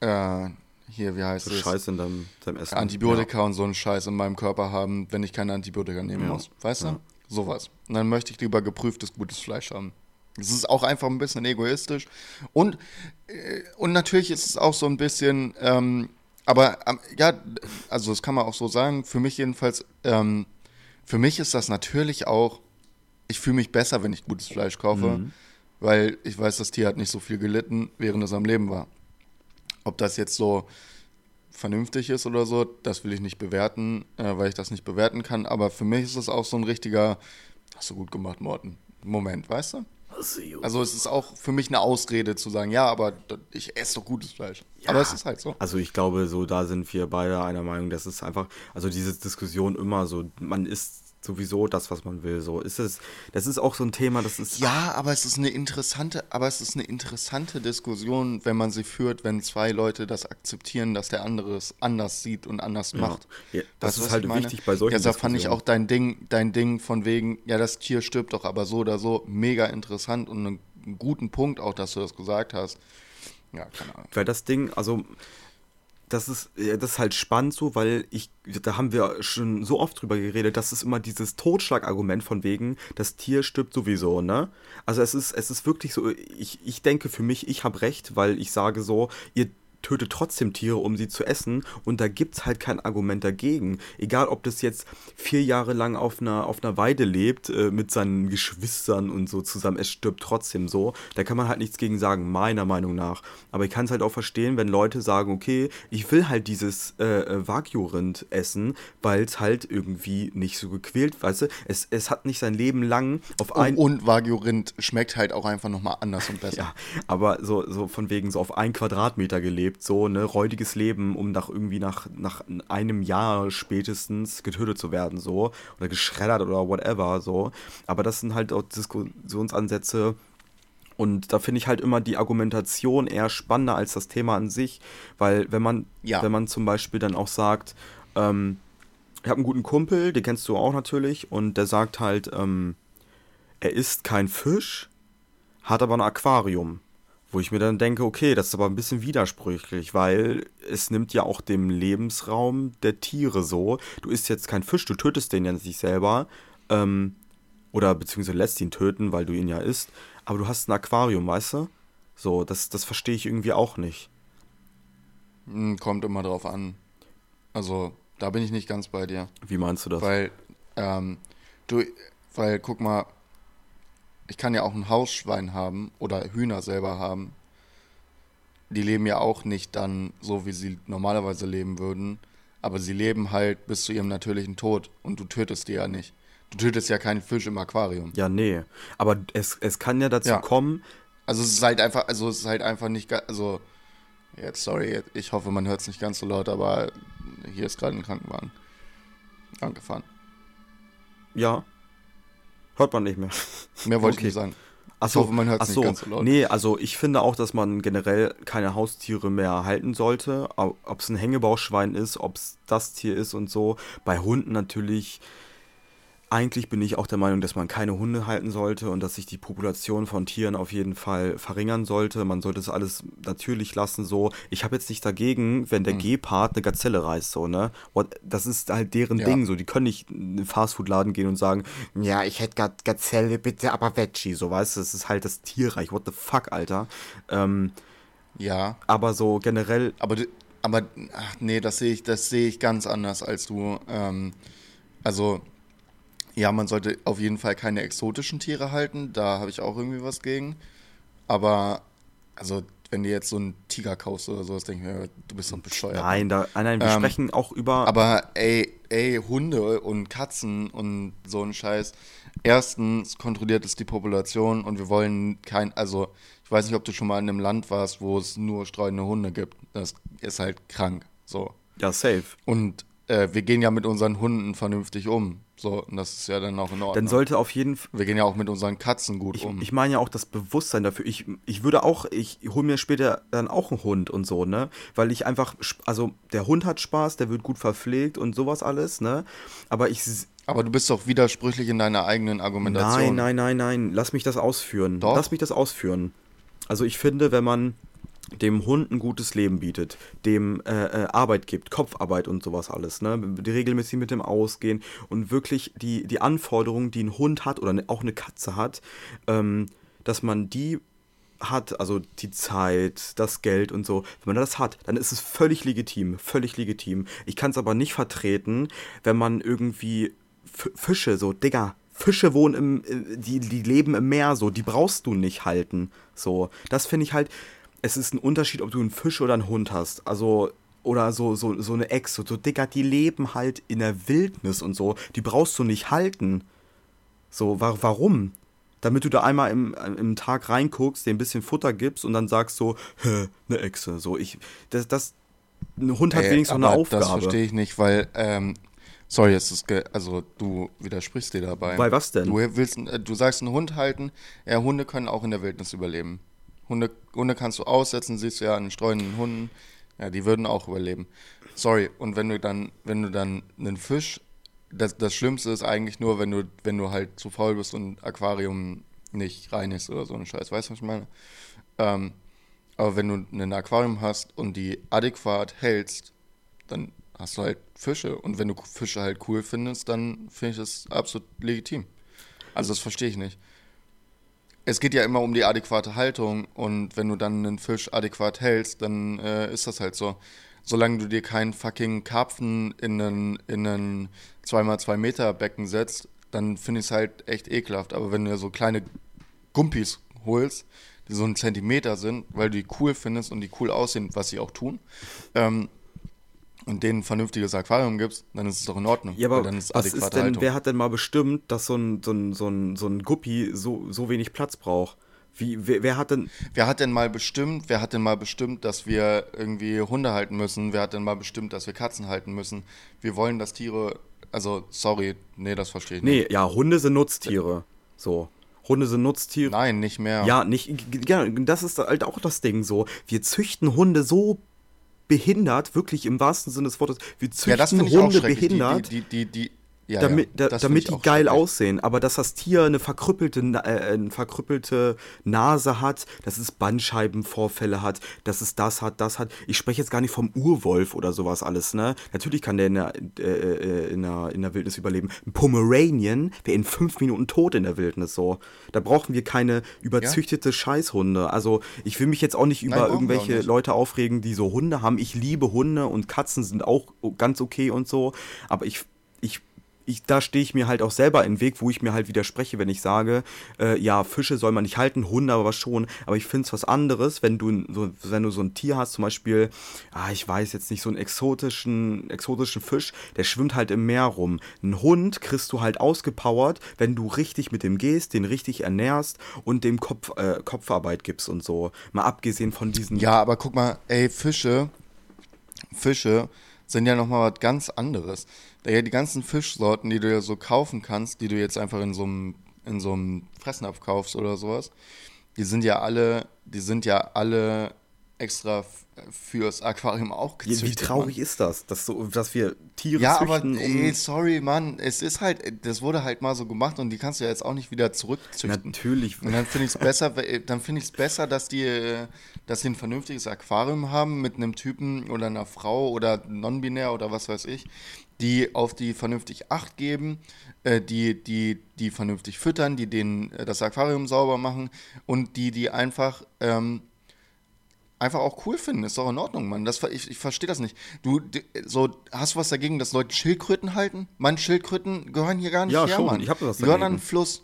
äh, hier, wie heißt so es? Scheiße in deinem, deinem Essen. Antibiotika und so einen Scheiß in meinem Körper haben, wenn ich keine Antibiotika nehmen Ja. muss. Weißt du? Ja. Sowas. Und dann möchte ich lieber geprüftes, gutes Fleisch haben. Es ist auch einfach ein bisschen egoistisch. Und, äh, und natürlich ist es auch so ein bisschen, ähm, aber ähm, ja, also das kann man auch so sagen, für mich jedenfalls, ähm, für mich ist das natürlich auch ich fühle mich besser, wenn ich gutes Fleisch kaufe, Mhm. weil ich weiß, das Tier hat nicht so viel gelitten, während es am Leben war. Ob das jetzt so vernünftig ist oder so, das will ich nicht bewerten, äh, weil ich das nicht bewerten kann. Aber für mich ist es auch so ein richtiger, hast du gut gemacht, Morten. Moment, weißt du? Also es ist auch für mich eine Ausrede zu sagen, ja, aber ich esse doch gutes Fleisch. Aber es ist halt so. Also ich glaube, so da sind wir beide einer Meinung, das ist einfach, also diese Diskussion immer so, man isst sowieso das, was man will. So ist es, das ist auch so ein Thema, das ist. Ja, aber es ist eine interessante, aber es ist eine interessante Diskussion, wenn man sie führt, wenn zwei Leute das akzeptieren, dass der andere es anders sieht und anders macht. Ja, das Weißt ist halt wichtig bei solchen Deshalb fand ich auch dein Ding, dein Ding von wegen, ja, das Tier stirbt doch, aber so oder so, mega interessant und einen guten Punkt auch, dass du das gesagt hast. Ja, keine Ahnung. Weil das Ding, also das ist, das ist halt spannend so, weil ich, da haben wir schon so oft drüber geredet, das ist immer dieses Totschlagargument von wegen, das Tier stirbt sowieso, ne? Also es ist, es ist wirklich so, ich, ich denke für mich, ich habe recht, weil ich sage so, ihr tötet trotzdem Tiere, um sie zu essen und da gibt's halt kein Argument dagegen. Egal, ob das jetzt vier Jahre lang auf einer, auf einer Weide lebt, äh, mit seinen Geschwistern und so zusammen, es stirbt trotzdem so. Da kann man halt nichts gegen sagen, meiner Meinung nach. Aber ich kann es halt auch verstehen, wenn Leute sagen, okay, ich will halt dieses äh, äh, Wagyu-Rind essen, weil es halt irgendwie nicht so gequält, weißt du, es, es hat nicht sein Leben lang auf ein... Und Wagyu-Rind schmeckt halt auch einfach nochmal anders und besser. Ja, aber so, so von wegen so auf ein Quadratmeter gelebt, so, ne, räudiges Leben, um nach irgendwie nach, nach einem Jahr spätestens getötet zu werden, so, oder geschreddert oder whatever, so. Aber das sind halt auch Diskussionsansätze, und da finde ich halt immer die Argumentation eher spannender als das Thema an sich, weil wenn man, Ja. wenn man zum Beispiel dann auch sagt, ähm, ich habe einen guten Kumpel, den kennst du auch natürlich, und der sagt halt, ähm, er isst kein Fisch, hat aber ein Aquarium. Wo ich mir dann denke, okay, das ist aber ein bisschen widersprüchlich, weil es nimmt ja auch dem Lebensraum der Tiere so. Du isst jetzt kein Fisch, du tötest den ja nicht selber. Ähm, oder beziehungsweise lässt ihn töten, weil du ihn ja isst. Aber du hast ein Aquarium, weißt du? So, das, das verstehe ich irgendwie auch nicht. Hm, Kommt immer drauf an. Also, da bin ich nicht ganz bei dir. Wie meinst du das? Weil, ähm, du, weil, guck mal, ich kann ja auch ein Hausschwein haben oder Hühner selber haben. Die leben ja auch nicht dann so, wie sie normalerweise leben würden. Aber sie leben halt bis zu ihrem natürlichen Tod. Und du tötest die ja nicht. Du tötest ja keinen Fisch im Aquarium. ja, nee. Aber es, es kann ja dazu Ja. kommen, Also es ist halt einfach, also es ist halt einfach nicht, also jetzt sorry, ich hoffe, man hört es nicht ganz so laut, aber hier ist gerade ein Krankenwagen angefahren. ja, hört man nicht mehr. Mehr wollte Okay. ich nicht sagen. Ach Ich hoffe, man hört es nicht ganz so laut. Nee, also ich finde auch, dass man generell keine Haustiere mehr halten sollte. Ob es ein Hängebauschwein ist, ob es das Tier ist und so. Bei Hunden natürlich. Eigentlich bin ich auch der Meinung, dass man keine Hunde halten sollte und dass sich die Population von Tieren auf jeden Fall verringern sollte. Man sollte es alles natürlich lassen, so. Ich habe jetzt nicht dagegen, wenn der Gepard eine Gazelle reißt, so, ne? What, das ist halt deren Ja. Ding, so. Die können nicht in den Fastfood-Laden gehen und sagen, ja, ich hätte Ga- Gazelle, bitte, aber Veggie, so, weißt du? Das ist halt das Tierreich. What the fuck, Alter? Ähm, Ja, aber so generell, aber, aber ach nee, das sehe ich, das sehe ich ganz anders als du. Ähm, also ja, man sollte auf jeden Fall keine exotischen Tiere halten. Da habe ich auch irgendwie was gegen. Aber also wenn du jetzt so einen Tiger kaufst oder sowas, denke ich mir, du bist doch bescheuert. nein, da, nein, wir Ähm, sprechen auch über. Aber ey, ey, Hunde und Katzen und so ein Scheiß. Erstens kontrolliert es die Population und wir wollen kein, also ich weiß nicht, ob du schon mal in einem Land warst, wo es nur streunende Hunde gibt. Das ist halt krank. So. ja, safe. Und äh, wir gehen ja mit unseren Hunden vernünftig um. So, und das ist ja dann auch in Ordnung. Dann sollte auf jeden Fall. wir gehen ja auch mit unseren Katzen gut Ich, um. ich meine ja auch das Bewusstsein dafür. Ich, ich würde auch, ich hole mir später dann auch einen Hund und so, ne? Weil ich einfach, also der Hund hat Spaß, der wird gut verpflegt und sowas alles, ne? Aber ich. Aber du bist doch widersprüchlich in deiner eigenen Argumentation. Nein, nein, nein, nein. Lass mich das ausführen. Doch. Lass mich das ausführen. Also ich finde, wenn man dem Hund ein gutes Leben bietet, dem äh, äh, Arbeit gibt, Kopfarbeit und sowas alles, ne? Die regelmäßig mit dem ausgehen und wirklich die, die Anforderungen, die ein Hund hat oder ne- auch eine Katze hat, ähm, dass man die hat, also die Zeit, das Geld und so, wenn man das hat, dann ist es völlig legitim, völlig legitim. Ich kann es aber nicht vertreten, wenn man irgendwie F Fische, so, Digga, Fische wohnen im, äh, die, die leben im Meer so, die brauchst du nicht halten. So, das finde ich halt, es ist ein Unterschied, ob du einen Fisch oder einen Hund hast. Also, oder so, so, so eine Ex, so, so Digga, die leben halt in der Wildnis und so, die brauchst du nicht halten. So, wa warum? Damit du da einmal im, im Tag reinguckst, dir ein bisschen Futter gibst und dann sagst so, hä, eine Echse. So, ich, das, das, ein Hund hat Ey, wenigstens so eine Aufgabe. Das verstehe ich nicht, weil, ähm, sorry, es ist, also du widersprichst dir dabei. Bei was denn? Du willst, äh, du sagst einen Hund halten, ja, Hunde können auch in der Wildnis überleben. Hunde, Hunde kannst du aussetzen, siehst du ja an streunenden Hunden, ja, die würden auch überleben. Sorry, und wenn du dann, wenn du dann einen Fisch, das, das Schlimmste ist eigentlich nur, wenn du, wenn du halt zu faul bist und Aquarium nicht reinigst oder so einen Scheiß, weißt du, was ich meine? Ähm, aber wenn du ein Aquarium hast und die adäquat hältst, dann hast du halt Fische. Und wenn du Fische halt cool findest, dann finde ich das absolut legitim. Also das verstehe ich nicht. Es geht ja immer um die adäquate Haltung und wenn du dann einen Fisch adäquat hältst, dann äh, ist das halt so. Solange du dir keinen fucking Karpfen in einen, in einen 2x2 Meter Becken setzt, dann finde ich es halt echt ekelhaft. Aber wenn du dir so kleine Gumpis holst, die so einen Zentimeter sind, weil du die cool findest und die cool aussehen, was sie auch tun, ähm, und denen ein vernünftiges Aquarium gibst, dann ist es doch in Ordnung. Ja, aber dann ist was ist denn, Haltung. wer hat denn mal bestimmt, dass so ein, so ein, so ein, so ein Guppi so, so wenig Platz braucht? Wie, wer, wer hat denn. Wer hat denn mal bestimmt, wer hat denn mal bestimmt, dass wir irgendwie Hunde halten müssen? Wer hat denn mal bestimmt, dass wir Katzen halten müssen? Wir wollen, dass Tiere, also sorry, nee, das verstehe ich nicht. Nee, ja, Hunde sind Nutztiere. So. Hunde sind Nutztiere. Nein, nicht mehr. Ja, nicht. Ja, das ist halt auch das Ding so. Wir züchten Hunde so behindert, wirklich im wahrsten Sinne des Wortes. Wir züchten ja Hunde behindert. Die, die, die, ja, damit, ja, da, damit die geil aussehen. Aber dass das Tier eine verkrüppelte, äh, eine verkrüppelte Nase hat, dass es Bandscheibenvorfälle hat, dass es das hat, das hat. Ich spreche jetzt gar nicht vom Urwolf oder sowas alles, ne? Natürlich kann der in der, äh, äh, in der, in der Wildnis überleben. Ein Pomeranian wäre in fünf Minuten tot in der Wildnis so. Da brauchen wir keine überzüchtete Scheißhunde. Also ich will mich jetzt auch nicht über auch irgendwelche nicht. Leute aufregen, die so Hunde haben. Ich liebe Hunde und Katzen sind auch ganz okay und so. Aber ich, ich, da stehe ich mir halt auch selber im Weg, wo ich mir halt widerspreche, wenn ich sage, äh, ja, Fische soll man nicht halten, Hunde aber schon. Aber ich finde es was anderes, wenn du, so, wenn du so ein Tier hast, zum Beispiel, ah, ich weiß jetzt nicht, so einen exotischen, exotischen Fisch, der schwimmt halt im Meer rum. Ein Hund kriegst du halt ausgepowert, wenn du richtig mit dem gehst, den richtig ernährst und dem Kopf, äh, Kopfarbeit gibst und so. Mal abgesehen von diesen Ja, aber guck mal, ey, Fische, Fische sind ja nochmal was ganz anderes. Ja die ganzen Fischsorten, die du ja so kaufen kannst, die du jetzt einfach in so einem, in so einem Fressnapf kaufst oder sowas, die sind ja alle, die sind ja alle extra fürs Aquarium auch gezüchtet. wie traurig ist das, dass, so, dass wir Tiere Ja, aber züchten, um ey, sorry, Mann, es ist halt, das wurde halt mal so gemacht und die kannst du ja jetzt auch nicht wieder zurückzüchten. Natürlich. Und dann finde ich es besser, we- dann finde ich es besser, dass die, äh, dass die ein vernünftiges Aquarium haben mit einem Typen oder einer Frau oder non-binär oder was weiß ich, die auf die vernünftig Acht geben, äh, die, die, die vernünftig füttern, die denen äh, das Aquarium sauber machen und die, die einfach ähm, einfach auch cool finden. Ist doch in Ordnung, Mann. Das, ich ich verstehe das nicht. Du, so, hast du was dagegen, dass Leute Schildkröten halten? Mann, Schildkröten gehören hier gar nicht Ja, her, schon. Mann. Ich hab was Die gehören an dagegen. den Fluss.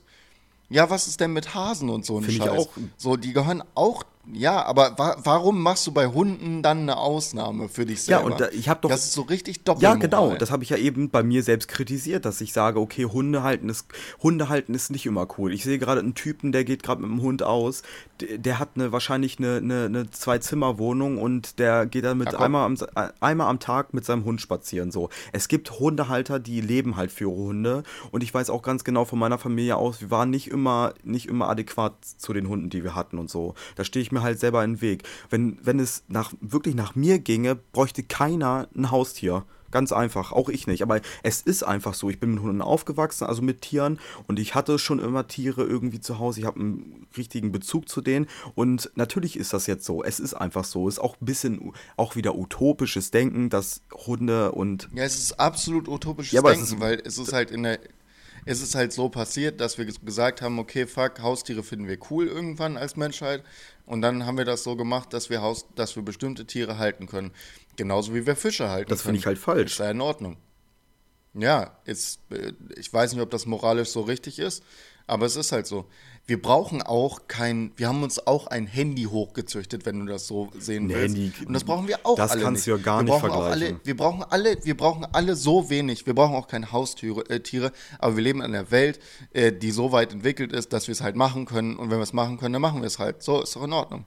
Ja, was ist denn mit Hasen und so ein Find ich Scheiß? auch. So, die gehören auch, ja, aber wa warum machst du bei Hunden dann eine Ausnahme für dich Ja, selber? und da- ich hab doch- Das ist so richtig Ja, Doppelmoral. genau. Das habe ich ja eben bei mir selbst kritisiert, dass ich sage, okay, Hunde halten ist, Hunde halten ist nicht immer cool. Ich sehe gerade einen Typen, der geht gerade mit dem Hund aus. Der, der hat eine, wahrscheinlich eine, eine, eine Zwei-Zimmer-Wohnung und der geht dann mit komm. einmal am, einmal am Tag mit seinem Hund spazieren. So. Es gibt Hundehalter, die leben halt für ihre Hunde. Und ich weiß auch ganz genau von meiner Familie aus, wir waren nicht immer, nicht immer adäquat zu den Hunden, die wir hatten und so. Da stehe ich mir halt selber in den Weg. Wenn, wenn es nach, wirklich nach mir ginge, bräuchte keiner ein Haustier. Ganz einfach, auch ich nicht. Aber es ist einfach so. Ich bin mit Hunden aufgewachsen, also mit Tieren. Und ich hatte schon immer Tiere irgendwie zu Hause. Ich habe einen richtigen Bezug zu denen. Und natürlich ist das jetzt so. Es ist einfach so. Es ist auch ein bisschen auch wieder utopisches Denken, dass Hunde und Ja, es ist absolut utopisches Ja, aber es Denken, ist- weil es ist halt in der es ist halt so passiert, dass wir ges- gesagt haben, okay, fuck, Haustiere finden wir cool irgendwann als Menschheit und dann haben wir das so gemacht, dass wir Haus dass wir bestimmte Tiere halten können, genauso wie wir Fische halten Das können. finde ich halt falsch. Ist ja in Ordnung. Ja, ist, äh, ich weiß nicht, ob das moralisch so richtig ist, aber es ist halt so. Wir brauchen auch kein, wir haben uns auch ein Handy hochgezüchtet, wenn du das so sehen Ein willst. Handy- Und das brauchen wir auch das alle kannst nicht. du ja gar nicht auch alle, vergleichen. wir brauchen alle, wir brauchen alle so wenig. Wir brauchen auch keine Haustiere, äh, Tiere, aber wir leben in einer Welt, äh, die so weit entwickelt ist, dass wir es halt machen können. Und wenn wir es machen können, dann machen wir es halt. So ist doch in Ordnung.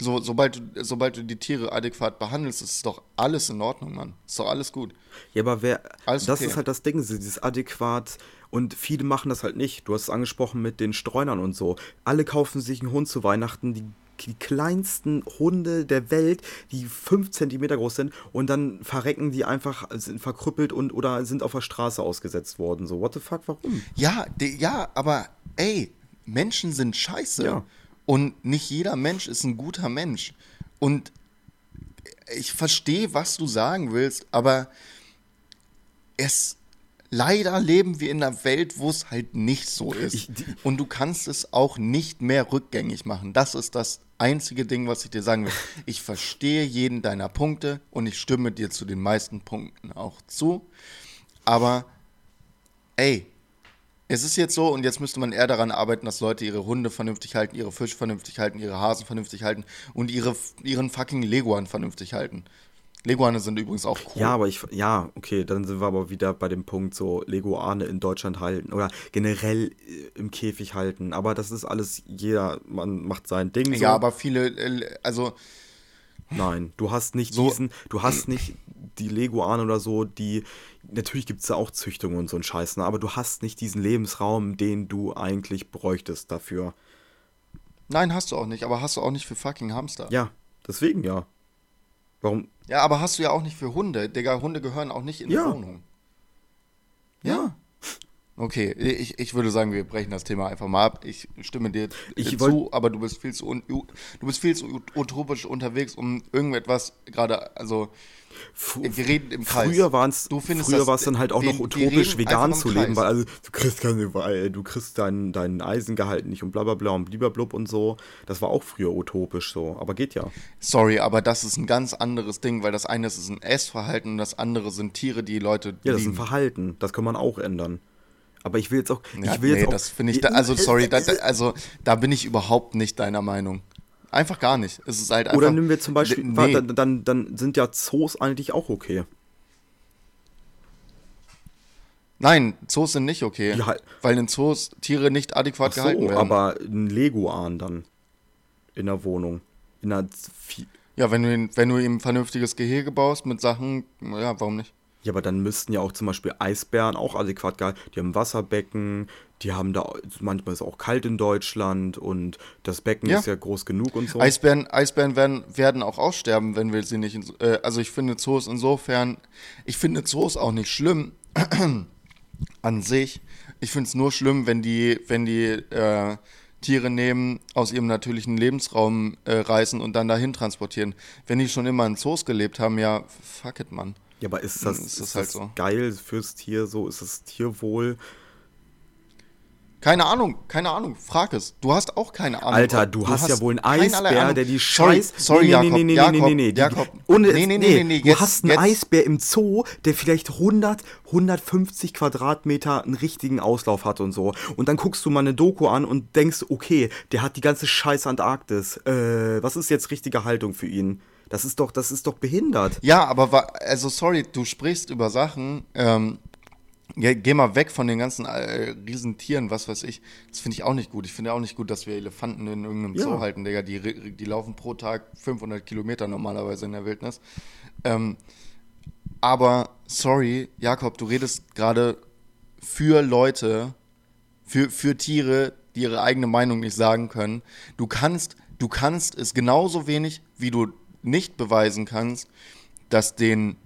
So, sobald, du, sobald du die Tiere adäquat behandelst, ist doch alles in Ordnung, Mann. Ist doch alles gut. Ja, aber wer. Alles das okay. ist halt das Ding, dieses adäquat. Und viele machen das halt nicht. Du hast es angesprochen mit den Streunern und so. Alle kaufen sich einen Hund zu Weihnachten, die, die kleinsten Hunde der Welt, die 5 cm groß sind und dann verrecken die einfach, sind verkrüppelt und oder sind auf der Straße ausgesetzt worden. So, what the fuck, warum? Ja, die, ja, aber ey, Menschen sind scheiße. Ja. Und nicht jeder Mensch ist ein guter Mensch. Und ich verstehe, was du sagen willst, aber es leider leben wir in einer Welt, wo es halt nicht so ist. Ich- Und du kannst es auch nicht mehr rückgängig machen. Das ist das einzige Ding, was ich dir sagen will. Ich verstehe jeden deiner Punkte und ich stimme dir zu den meisten Punkten auch zu. Aber ey, es ist jetzt so und jetzt müsste man eher daran arbeiten, dass Leute ihre Hunde vernünftig halten, ihre Fische vernünftig halten, ihre Hasen vernünftig halten und ihre, ihren fucking Leguan vernünftig halten. Leguane sind übrigens auch cool. Ja, aber ich, ja, okay, dann sind wir aber wieder bei dem Punkt so Leguane in Deutschland halten oder generell äh, im Käfig halten. Aber das ist alles, jeder, man macht sein Ding. So. Ja, aber viele, äh, also Nein, du hast nicht So- diesen, du hast nicht die Leguane oder so, die, natürlich gibt es da auch Züchtungen und so ein Scheiß, ne, aber du hast nicht diesen Lebensraum, den du eigentlich bräuchtest dafür. nein, hast du auch nicht, aber hast du auch nicht für fucking Hamster. Ja, deswegen ja. Warum? Ja, aber hast du ja auch nicht für Hunde. Digga, Hunde gehören auch nicht in die Ja. Wohnung. Ja. Okay, ich, ich würde sagen, wir brechen das Thema einfach mal ab. Ich stimme dir Ich zu, aber du bist viel zu un, du bist viel zu utopisch unterwegs, um irgendetwas gerade, also wir reden im Kreis. Früher Du findest früher war es dann halt auch wir- noch utopisch, vegan zu leben, weil also, du kriegst keine, weil du kriegst deinen dein Eisengehalt nicht und bla bla bla und bliblablub und so. Das war auch früher utopisch so, aber geht ja. Sorry, aber das ist ein ganz anderes Ding, weil das eine ist ein Essverhalten und das andere sind Tiere, die Leute Ja, das ist ein. Verhalten, das kann man auch ändern. Aber ich will jetzt auch, Ja, ich will nee, jetzt auch, das finde ich, da, also sorry, da, also da bin ich überhaupt nicht deiner Meinung. Einfach gar nicht. Es ist halt einfach. Oder nehmen wir zum Beispiel, Nee. warte, dann, dann, sind ja Zoos eigentlich auch okay. Nein, Zoos sind nicht okay. Ja. Weil in Zoos Tiere nicht adäquat Ach gehalten so, werden. aber ein Leguan dann in der Wohnung. In einer ja, wenn du, ihn, wenn du ihm ein vernünftiges Gehege baust mit Sachen, ja, warum nicht? Ja, aber dann müssten ja auch zum Beispiel Eisbären auch adäquat gehalten. Die haben Wasserbecken, die haben da, manchmal ist es auch kalt in Deutschland und das Becken Ja. ist ja groß genug und so. Eisbären, Eisbären werden, werden auch aussterben, wenn wir sie nicht. In, äh, also ich finde Zoos insofern, ich finde Zoos auch nicht schlimm an sich. Ich finde es nur schlimm, wenn die, wenn die äh, Tiere nehmen, aus ihrem natürlichen Lebensraum äh, reißen und dann dahin transportieren. Wenn die schon immer in Zoos gelebt haben, ja, fuck it, Mann. Ja, aber ist das, Ist ist das das halt so. geil fürs Tier so? Ist das Tierwohl? Keine Ahnung, keine Ahnung, frag es. Du hast auch keine Ahnung. Alter, du, hast, ja wohl einen Eisbär, der die Sorry, Scheiß... Sorry, nee, nee, nee, nee, Jakob, nee, nee, nee, Jakob. Ohne, nee, nee, nee, nee, nee, du jetzt- hast einen jetzt- Eisbär im Zoo, der vielleicht 100, 150 Quadratmeter einen richtigen Auslauf hat und so. Und dann guckst du mal eine Doku an und denkst, okay, der hat die ganze scheiß Antarktis. Äh, was ist jetzt richtige Haltung für ihn? Das ist doch, das ist doch behindert. Ja, aber also sorry, du sprichst über Sachen. Ähm, ja, geh mal weg von den ganzen äh, Riesentieren, was weiß ich. Das finde ich auch nicht gut. Ich finde auch nicht gut, dass wir Elefanten in irgendeinem Ja. Zoo halten, Digga. Die, die laufen pro Tag 500 Kilometer normalerweise in der Wildnis. Ähm, aber sorry, Jakob, du redest gerade für Leute, für, für Tiere, die ihre eigene Meinung nicht sagen können. Du kannst, du kannst es genauso wenig, wie du nicht beweisen kannst, dass den,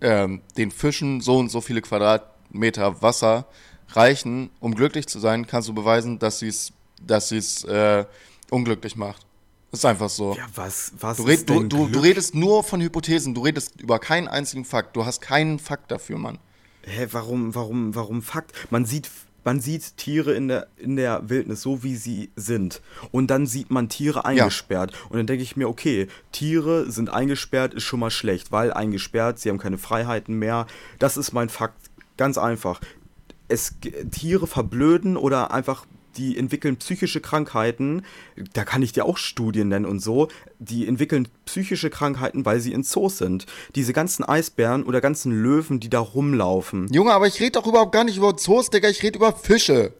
ähm, den Fischen so und so viele Quadratmeter Wasser reichen, um glücklich zu sein, kannst du beweisen, dass sie es dass sie's, äh, unglücklich macht. Ist einfach so. Ja, was, was Du, red, du, du, du redest nur von Hypothesen, du redest über keinen einzigen Fakt. Du hast keinen Fakt dafür, Mann. Hä, warum, warum, warum Fakt? Man sieht, man sieht Tiere in der, in der Wildnis so, wie sie sind. Und dann sieht man Tiere eingesperrt. Und dann denke ich mir, okay, Tiere sind eingesperrt, ist schon mal schlecht, weil eingesperrt, sie haben keine Freiheiten mehr. Das ist mein Fakt. Ganz einfach. Es, Tiere verblöden oder einfach die entwickeln psychische Krankheiten, da kann ich dir auch Studien nennen und so, die entwickeln psychische Krankheiten, weil sie in Zoos sind. Diese ganzen Eisbären oder ganzen Löwen, die da rumlaufen. Junge, aber ich rede doch überhaupt gar nicht über Zoos, Digga, ich rede über Fische.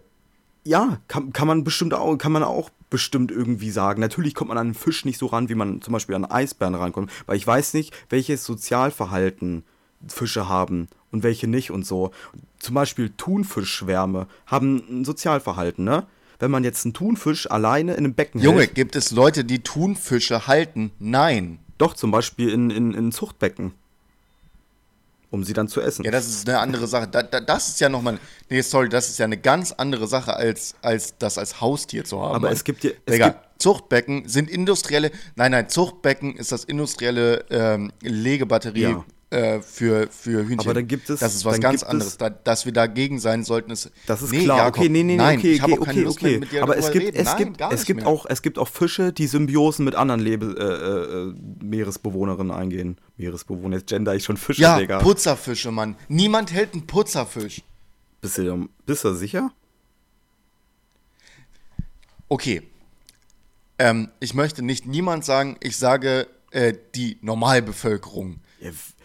Ja, kann, kann man bestimmt auch, kann man auch bestimmt irgendwie sagen. Natürlich kommt man an einen Fisch nicht so ran, wie man zum Beispiel an Eisbären rankommt, weil ich weiß nicht, welches Sozialverhalten Fische haben und welche nicht und so. Zum Beispiel Thunfischschwärme haben ein Sozialverhalten, ne? Wenn man jetzt einen Thunfisch alleine in einem Becken Junge, hält. gibt es Leute, die Thunfische halten? Nein. Doch, zum Beispiel in, in, in Zuchtbecken. Um sie dann zu essen. Ja, das ist eine andere Sache. Da, da, das ist ja nochmal. Nee, sorry, das ist ja eine ganz andere Sache, als, als das als Haustier zu haben. Aber es gibt ja. Es Digga, gibt, Zuchtbecken sind industrielle. Nein, nein, Zuchtbecken ist das industrielle ähm, Legebatterie Ja. Äh, für, für Hühnchen. Aber dann gibt es- Das ist was ganz anderes. es- Da, dass wir dagegen sein sollten, ist. Das ist Nee, klar, Jakob, okay, nee, nee, nein, okay, ich habe okay, okay, Lust mehr, okay. mit dir Aber es gibt, reden. es nein, gibt, es gibt mehr. auch, es gibt auch Fische, die Symbiosen mit anderen Lebe, äh, äh, Meeresbewohnerinnen eingehen. Meeresbewohner, jetzt gender ich schon Fische, Ja, Digga. Putzerfische, Mann. Niemand hält einen Putzerfisch. Bist du, bist du sicher? Okay. Ähm, ich möchte nicht niemand sagen, ich sage äh, die Normalbevölkerung.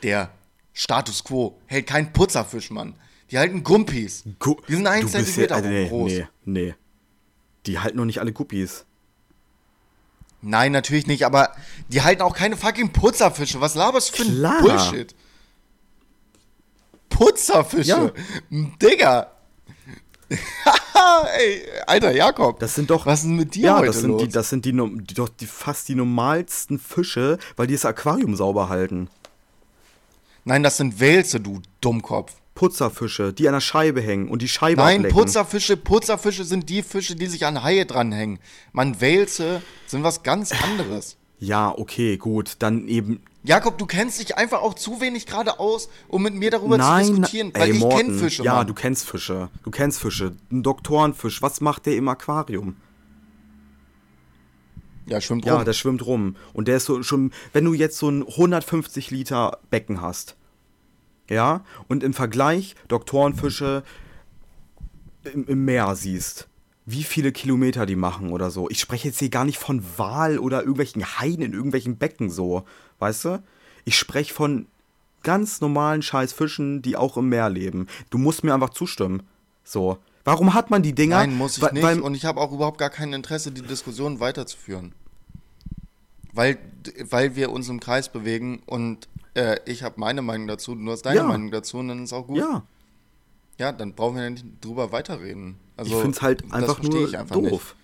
Der Status quo hält keinen Putzerfisch, Mann. Die halten Gumpies. Gu die sind ein du bist Zentimeter ja, nee, groß. Nee, nee. Die halten noch nicht alle Guppies. Nein, natürlich nicht, aber die halten auch keine fucking Putzerfische. Was laberst du für ein Klar. Bullshit? Putzerfische? Ja. Digga. Ey, Alter Jakob. Das sind doch. Was ist denn mit dir ja, heute das sind los? die, das sind die, die doch die fast die normalsten Fische, weil die das Aquarium sauber halten. Nein, das sind Wälze, du Dummkopf. Putzerfische, die an der Scheibe hängen und die Scheibe Nein, ablecken. Putzerfische, Putzerfische sind die Fische, die sich an Haie dranhängen. Man, Wälze sind was ganz anderes. Ja, okay, gut, dann eben. Jakob, du kennst dich einfach auch zu wenig gerade aus, um mit mir darüber Nein, zu diskutieren, weil ey, ich kenne Fische, Ja, Mann. du kennst Fische. Du kennst Fische. Ein Doktorenfisch, was macht der im Aquarium? Ja, schwimmt Ja, rum. der schwimmt rum. Und der ist so schon, wenn du jetzt so ein 150 Liter Becken hast, ja, und im Vergleich Doktorenfische im, im Meer siehst, wie viele Kilometer die machen oder so. Ich spreche jetzt hier gar nicht von Wal oder irgendwelchen Haien in irgendwelchen Becken so, weißt du? Ich spreche von ganz normalen Scheißfischen, die auch im Meer leben. Du musst mir einfach zustimmen. So. Warum hat man die Dinger? Nein, muss ich Weil- nicht. weil- und ich habe auch überhaupt gar kein Interesse, die Diskussion weiterzuführen. Weil, weil wir uns im Kreis bewegen und äh, ich habe meine Meinung dazu, du hast deine Ja. Meinung dazu und dann ist auch gut. ja, Ja, dann brauchen wir ja nicht drüber weiterreden. Also, ich finde es halt einfach nur ich einfach doof. Nicht.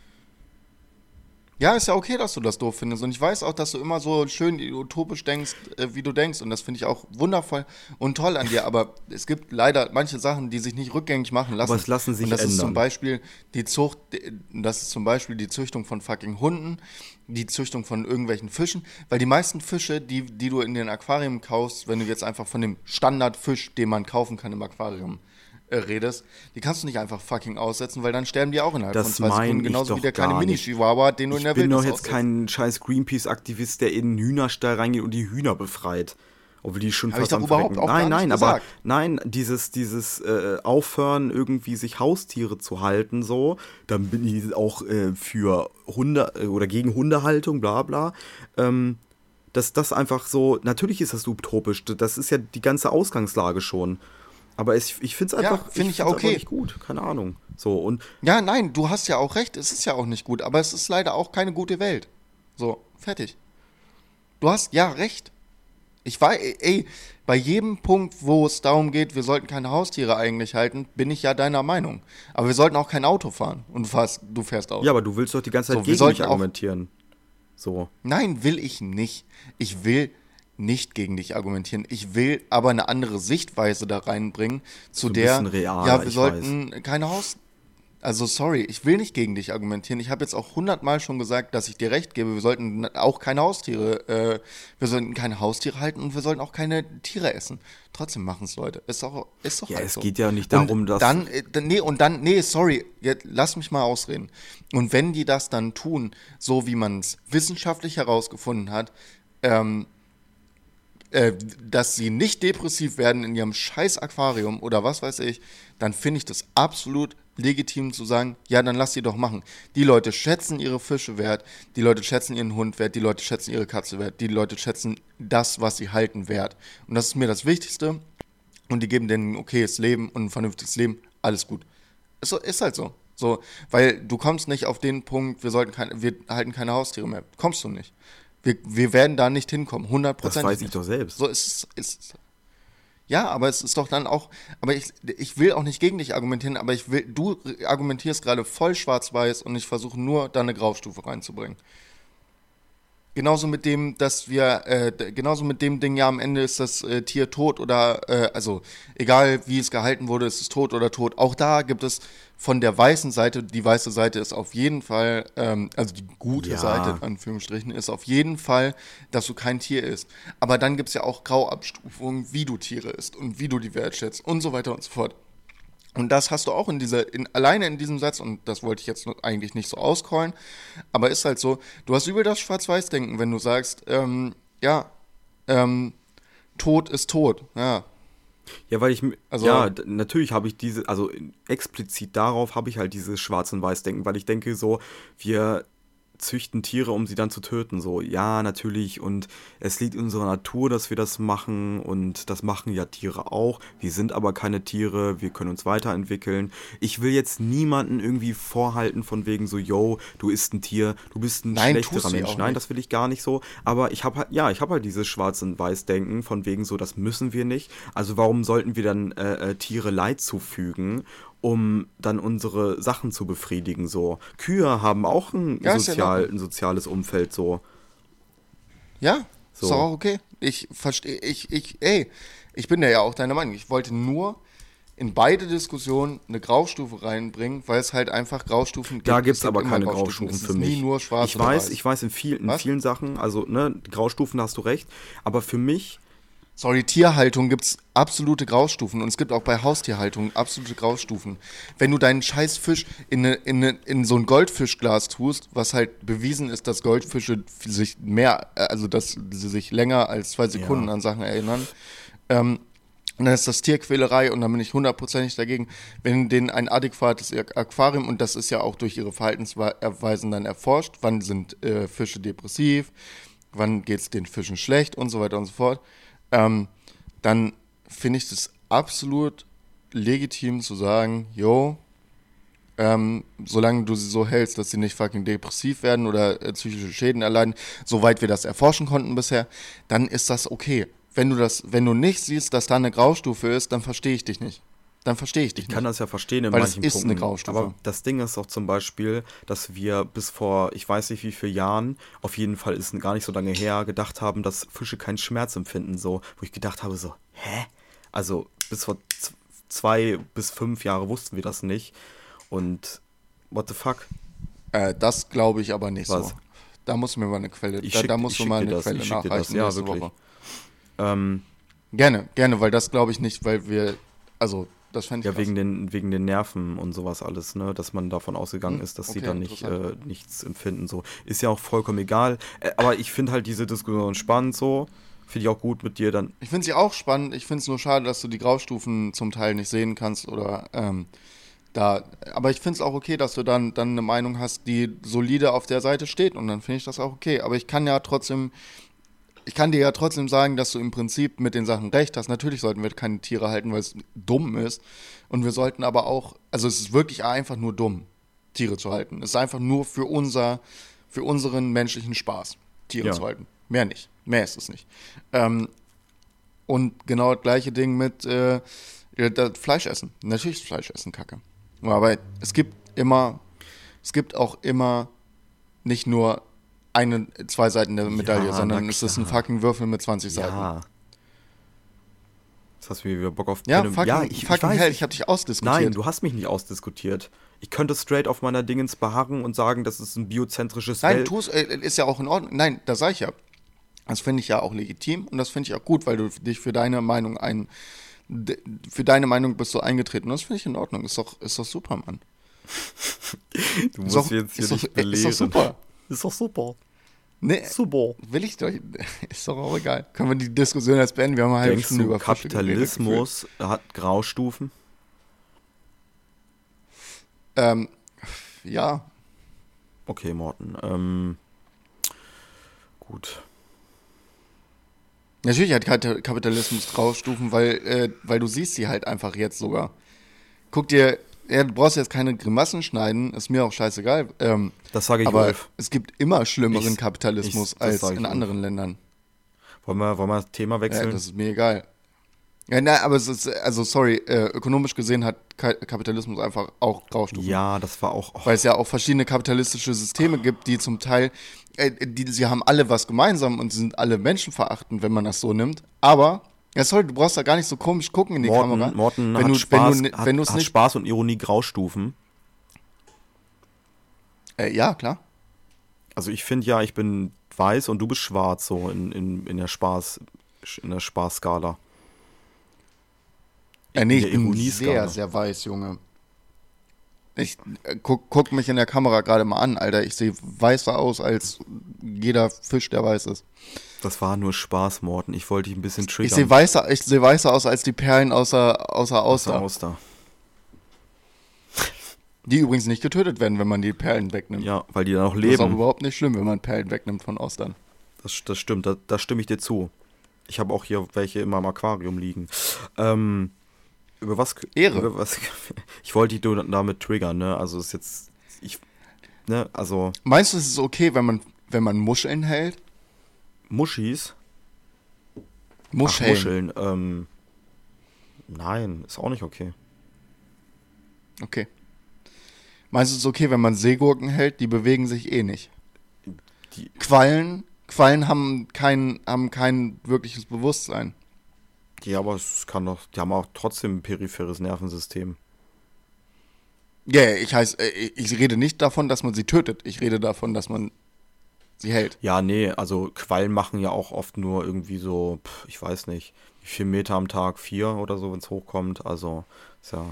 Ja, ist ja okay, dass du das doof findest. Und ich weiß auch, dass du immer so schön utopisch denkst, äh, wie du denkst. Und das finde ich auch wundervoll und toll an dir. Aber es gibt leider manche Sachen, die sich nicht rückgängig machen lassen. Aber es lassen sich Und das ist ändern. zum Beispiel die Zucht, das ist zum Beispiel die Züchtung von fucking Hunden, die Züchtung von irgendwelchen Fischen. Weil die meisten Fische, die, die du in den Aquarien kaufst, wenn du jetzt einfach von dem Standardfisch, den man kaufen kann im Aquarium, äh, redest, die kannst du nicht einfach fucking aussetzen, weil dann sterben die auch innerhalb Das von zwei Sekunden, ich genauso wie der kleine. Mini-Chihuahua, den du in Ich der bin Wildnis doch jetzt aussetzt. kein scheiß Greenpeace-Aktivist, der in einen Hühnerstall reingeht und die Hühner befreit. Obwohl die schon Hab ich fast doch am überhaupt auch Nein, nein, aber nein, dieses, dieses äh, Aufhören, irgendwie sich Haustiere zu halten, so, dann bin ich auch äh, für Hunde äh, oder gegen Hundehaltung, bla bla. Ähm, dass das einfach so, natürlich ist das utopisch, das ist ja die ganze Ausgangslage schon. Aber es, ich finde es Ja, einfach, find ich find's okay. nicht gut, keine Ahnung. So, und Ja, nein, du hast ja auch recht, es ist ja auch nicht gut, aber es ist leider auch keine gute Welt. So, fertig. Du hast ja recht. Ich war, ey, bei jedem Punkt, wo es darum geht, wir sollten keine Haustiere eigentlich halten, bin ich ja deiner Meinung. Aber wir sollten auch kein Auto fahren. Und du fährst, du fährst Auto. ja, aber du willst doch die ganze Zeit So, gegen mich argumentieren. So. Nein, will ich nicht. Ich will nicht gegen dich argumentieren. Ich will aber eine andere Sichtweise da reinbringen, zu So der, realer, ja, wir sollten keine Haus... Also sorry, ich will nicht gegen dich argumentieren. Ich habe jetzt auch hundertmal schon gesagt, dass ich dir recht gebe. Wir sollten auch keine Haustiere, äh, wir sollten keine Haustiere halten und wir sollten auch keine Tiere essen. Trotzdem machen es Leute. Ist doch, ist doch Ja, halt es so. geht ja nicht darum, und dass- dann, äh, dann- nee, und dann, nee, sorry, jetzt, lass mich mal ausreden. Und wenn die das dann tun, so wie man es wissenschaftlich herausgefunden hat, ähm, äh, dass sie nicht depressiv werden in ihrem scheiß Aquarium oder was weiß ich, dann finde ich das absolut legitim zu sagen, ja, dann lass sie doch machen. Die Leute schätzen ihre Fische wert, die Leute schätzen ihren Hund wert, die Leute schätzen ihre Katze wert, die Leute schätzen das, was sie halten wert. Und das ist mir das Wichtigste. Und die geben denen ein okayes Leben und ein vernünftiges Leben. Alles gut. Ist, ist halt so. So, weil du kommst nicht auf den Punkt, wir sollten keine, wir halten keine Haustiere mehr. Kommst du nicht. Wir, wir werden da nicht hinkommen, 100 Das weiß ich doch selbst. So ist es. Ist, ja, aber es ist doch dann auch, aber ich, ich will auch nicht gegen dich argumentieren, aber ich will, du argumentierst gerade voll schwarz-weiß und ich versuche nur da eine Graustufe reinzubringen. Genauso mit dem, dass wir, äh, genauso mit dem Ding, ja, am Ende ist das äh, Tier tot oder, äh, also egal wie es gehalten wurde, ist es tot oder tot. Auch da gibt es von der weißen Seite, die weiße Seite ist auf jeden Fall, ähm, also die gute Ja. Seite, in Anführungsstrichen, ist auf jeden Fall, dass du kein Tier isst. Aber dann gibt es ja auch Grauabstufungen, wie du Tiere isst und wie du die wertschätzt und so weiter und so fort. Und das hast du auch in dieser, in, alleine in diesem Satz, und das wollte ich jetzt eigentlich nicht so auscallen, aber ist halt so, du hast übel das Schwarz-Weiß-Denken, wenn du sagst, ähm, ja, ähm, Tod ist tot, ja. Ja, weil ich, Also- ja, natürlich habe ich diese, also explizit darauf habe ich halt dieses Schwarz- und Weiß-Denken, weil ich denke so, wir züchten Tiere, um sie dann zu töten, so, ja, natürlich, und es liegt in unserer Natur, dass wir das machen, und das machen ja Tiere auch, wir sind aber keine Tiere, wir können uns weiterentwickeln. Ich will jetzt niemanden irgendwie vorhalten von wegen so, yo, du isst ein Tier, du bist ein Nein, schlechterer Mensch. Nein, das will ich gar nicht so. Aber ich habe halt, ja, ich habe halt dieses Schwarz- und Weiß-Denken von wegen so, das müssen wir nicht. Also warum sollten wir dann äh, äh, Tiere Leid zufügen, um dann unsere Sachen zu befriedigen? So Kühe haben auch ein, Ja, ja sozial, Ordnung. ein soziales Umfeld so. Ja, So. ist auch okay. Ich verstehe, ich, ich, ey, ich bin ja auch deiner Meinung. Ich wollte nur in beide Diskussionen eine Graustufe reinbringen, weil es halt einfach Graustufen gibt. Da gibt Es aber keine Graustufen. Graustufen Es für ist mich. Nie nur schwarz ich weiß, weiß. ich weiß in, viel, in vielen Sachen, also ne, Graustufen da hast du recht, aber für mich Sorry, Tierhaltung gibt es absolute Graustufen und es gibt auch bei Haustierhaltung absolute Graustufen. Wenn du deinen scheiß Fisch in, ne, in, ne, in so ein Goldfischglas tust, was halt bewiesen ist, dass Goldfische sich mehr, also dass sie sich länger als zwei Sekunden Ja. an Sachen erinnern, ähm, dann ist das Tierquälerei und dann bin ich hundertprozentig dagegen, wenn denen ein adäquates Aquarium, und das ist ja auch durch ihre Verhaltensweisen dann erforscht, wann sind äh, Fische depressiv, wann geht es den Fischen schlecht und so weiter und so fort, ähm, dann finde ich das absolut legitim zu sagen, jo, ähm, solange du sie so hältst, dass sie nicht fucking depressiv werden oder äh, psychische Schäden erleiden, soweit wir das erforschen konnten bisher, dann ist das okay. Wenn du das, wenn du nicht siehst, dass da eine Graustufe ist, dann verstehe ich dich nicht. Dann verstehe ich dich Ich kann nicht. das ja verstehen in Weil es manchen ist eine Punkten. Graustufe. Aber das Ding ist auch zum Beispiel, dass wir bis vor, ich weiß nicht wie viele Jahren, auf jeden Fall ist gar nicht so lange her, gedacht haben, dass Fische keinen Schmerz empfinden. So, wo ich gedacht habe, so, hä? Also bis vor zwei bis fünf Jahre wussten wir das nicht. Und what the fuck? Äh, das glaube ich aber nicht Was? so. Da muss mir mal eine Quelle, Ich da, schick- da musst du mal eine das, Quelle ich schick dir das, nachreichen ja, wirklich. Ähm, Gerne, gerne, weil das glaube ich nicht, weil wir, also das fände ich ja, krass. wegen den, wegen den Nerven und sowas alles, ne? Dass man davon ausgegangen Hm, ist, dass sie okay, dann nicht, äh, nichts empfinden. So. Ist ja auch vollkommen egal. Äh, aber ich finde halt diese Diskussion spannend so. Finde ich auch gut mit dir dann. Ich finde sie auch spannend. Ich finde es nur schade, dass du die Graustufen zum Teil nicht sehen kannst oder ähm, da. Aber ich finde es auch okay, dass du dann, dann eine Meinung hast, die solide auf der Seite steht und dann finde ich das auch okay. Aber ich kann ja trotzdem, ich kann dir ja trotzdem sagen, dass du im Prinzip mit den Sachen recht hast. Natürlich sollten wir keine Tiere halten, weil es dumm ist. Und wir sollten aber auch, also es ist wirklich einfach nur dumm, Tiere zu halten. Es ist einfach nur für unser, für unseren menschlichen Spaß, Tiere Ja. zu halten. Mehr nicht. Mehr ist es nicht. Ähm, und genau das gleiche Ding mit äh, Fleisch essen. Natürlich ist Fleisch essen Kacke. Aber es gibt immer, es gibt auch immer nicht nur eine, zwei Seiten der Medaille, Ja, sondern es ist ein fucking Würfel mit 20 Seiten. Ja. Jetzt hast du mir wieder Bock auf Ja, Film. fucking, ja ich, ich fucking weiß, hell, ich habe dich ausdiskutiert. Nein, du hast mich nicht ausdiskutiert. Ich könnte straight auf meiner Dingens beharren und sagen, das ist ein biozentrisches Nein, Welt. tu's, äh, ist ja auch in Ordnung. Nein, das sage ich ja. Das finde ich ja auch legitim und das finde ich auch gut, weil du dich für deine Meinung ein, für deine Meinung bist du eingetreten. Und das finde ich in Ordnung. Ist doch, ist doch super, Mann. Du Ist musst doch, jetzt hier ist, nicht doch, belehren. ist doch super. Ist doch super. Nee, Super. will ich doch. Ist doch auch egal. Können wir die Diskussion jetzt beenden? Wir haben eine halbe Denkst Stunde du, über Kapitalismus hat Graustufen? Ähm, ja, Okay, Morten. Ähm, gut. Natürlich hat Kap- Kapitalismus Graustufen, weil, äh, weil du siehst sie halt einfach jetzt sogar. Guck dir, ja, du brauchst jetzt keine Grimassen schneiden, ist mir auch scheißegal. Ähm, Das sage ich aber Wolf. es gibt immer schlimmeren Ich- Kapitalismus ich- als in Wolf. anderen Ländern. Wollen wir, wollen wir das Thema Ja, wechseln? das ist mir egal. Ja, nein, aber es ist, also sorry, äh, ökonomisch gesehen hat Ka Kapitalismus einfach auch Graustufen. ja, das war auch. oh, Weil es ja auch verschiedene kapitalistische Systeme gibt, die zum Teil, äh, die, sie haben alle was gemeinsam und sie sind alle menschenverachtend, wenn man das so nimmt. Aber, ja sorry, du brauchst da gar nicht so komisch gucken in die Morten, Kamera. Morten wenn hat, du, Spaß, wenn du, hat, wenn es hat nicht, Spaß und Ironie Graustufen. äh, ja klar. Also ich finde ja, ich bin weiß und du bist schwarz, so in, in, in der Spaß, in der Spaßskala. Äh, nee, ich bin sehr, sehr weiß, Junge. Ich äh, guck, guck mich in der Kamera gerade mal an, Alter. Ich sehe weißer aus als jeder Fisch, der weiß ist. Das war nur Spaß, Morten. Ich wollte dich ein bisschen triggern. Ich sehe weißer, ich sehe weißer aus als die Perlen außer, außer Auster. Auster. Die übrigens nicht getötet werden, wenn man die Perlen wegnimmt. Ja, weil die da noch Das ist auch leben. überhaupt nicht schlimm, wenn man Perlen wegnimmt von Austern. Das, das stimmt, da, da stimme ich dir zu. Ich habe auch hier welche in meinem Aquarium liegen. Ähm, über was? Ehre. Über was, ich wollte dich damit triggern, ne? Also ist jetzt. Ich, ne? Also Meinst du, es ist okay, wenn man, wenn man Muscheln hält? Muschis. Ach, Muscheln. Muscheln. Ähm, nein, ist auch nicht okay. Okay. Meinst du, es ist okay, wenn man Seegurken hält? Die bewegen sich eh nicht. Die, Quallen, Quallen haben kein, haben kein wirkliches Bewusstsein. ja, aber es kann doch. Die haben auch trotzdem ein peripheres Nervensystem. Ja, yeah, ich heiß, äh, ich rede nicht davon, dass man sie tötet. Ich rede davon, dass man sie hält. Ja, nee, also Quallen machen ja auch oft nur irgendwie so, pff, ich weiß nicht, wie viel Meter am Tag? Vier oder so, wenn es hochkommt. Also, ist ja.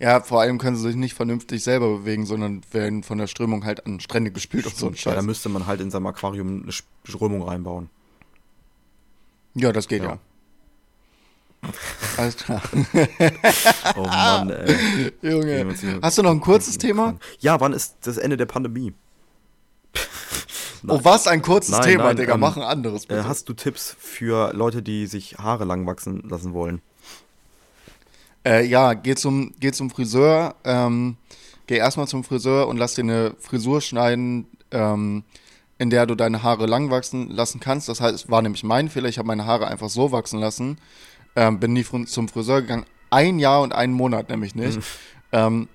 Ja, vor allem können sie sich nicht vernünftig selber bewegen, sondern werden von der Strömung halt an Strände gespült und so ein Ja, Scheiß. da müsste man halt in seinem Aquarium eine Strömung reinbauen. Ja, das geht Ja. ja. Alles klar. Oh Mann, ey. Junge. Hast du noch ein kurzes Thema? Ja, wann ist das Ende der Pandemie? Oh, was ein kurzes Nein, Thema, nein, Digga. ähm, Mach ein anderes, bitte. Äh, hast du Tipps für Leute, die sich Haare lang wachsen lassen wollen? Äh, ja, geh zum, geh zum Friseur. Ähm, geh erstmal zum Friseur und lass dir eine Frisur schneiden, ähm, in der du deine Haare lang wachsen lassen kannst. Das heißt, es war nämlich mein Fehler. Ich habe meine Haare einfach so wachsen lassen. Ähm, bin nie fr- zum Friseur gegangen. Ein Jahr und einen Monat nämlich nicht. Ähm,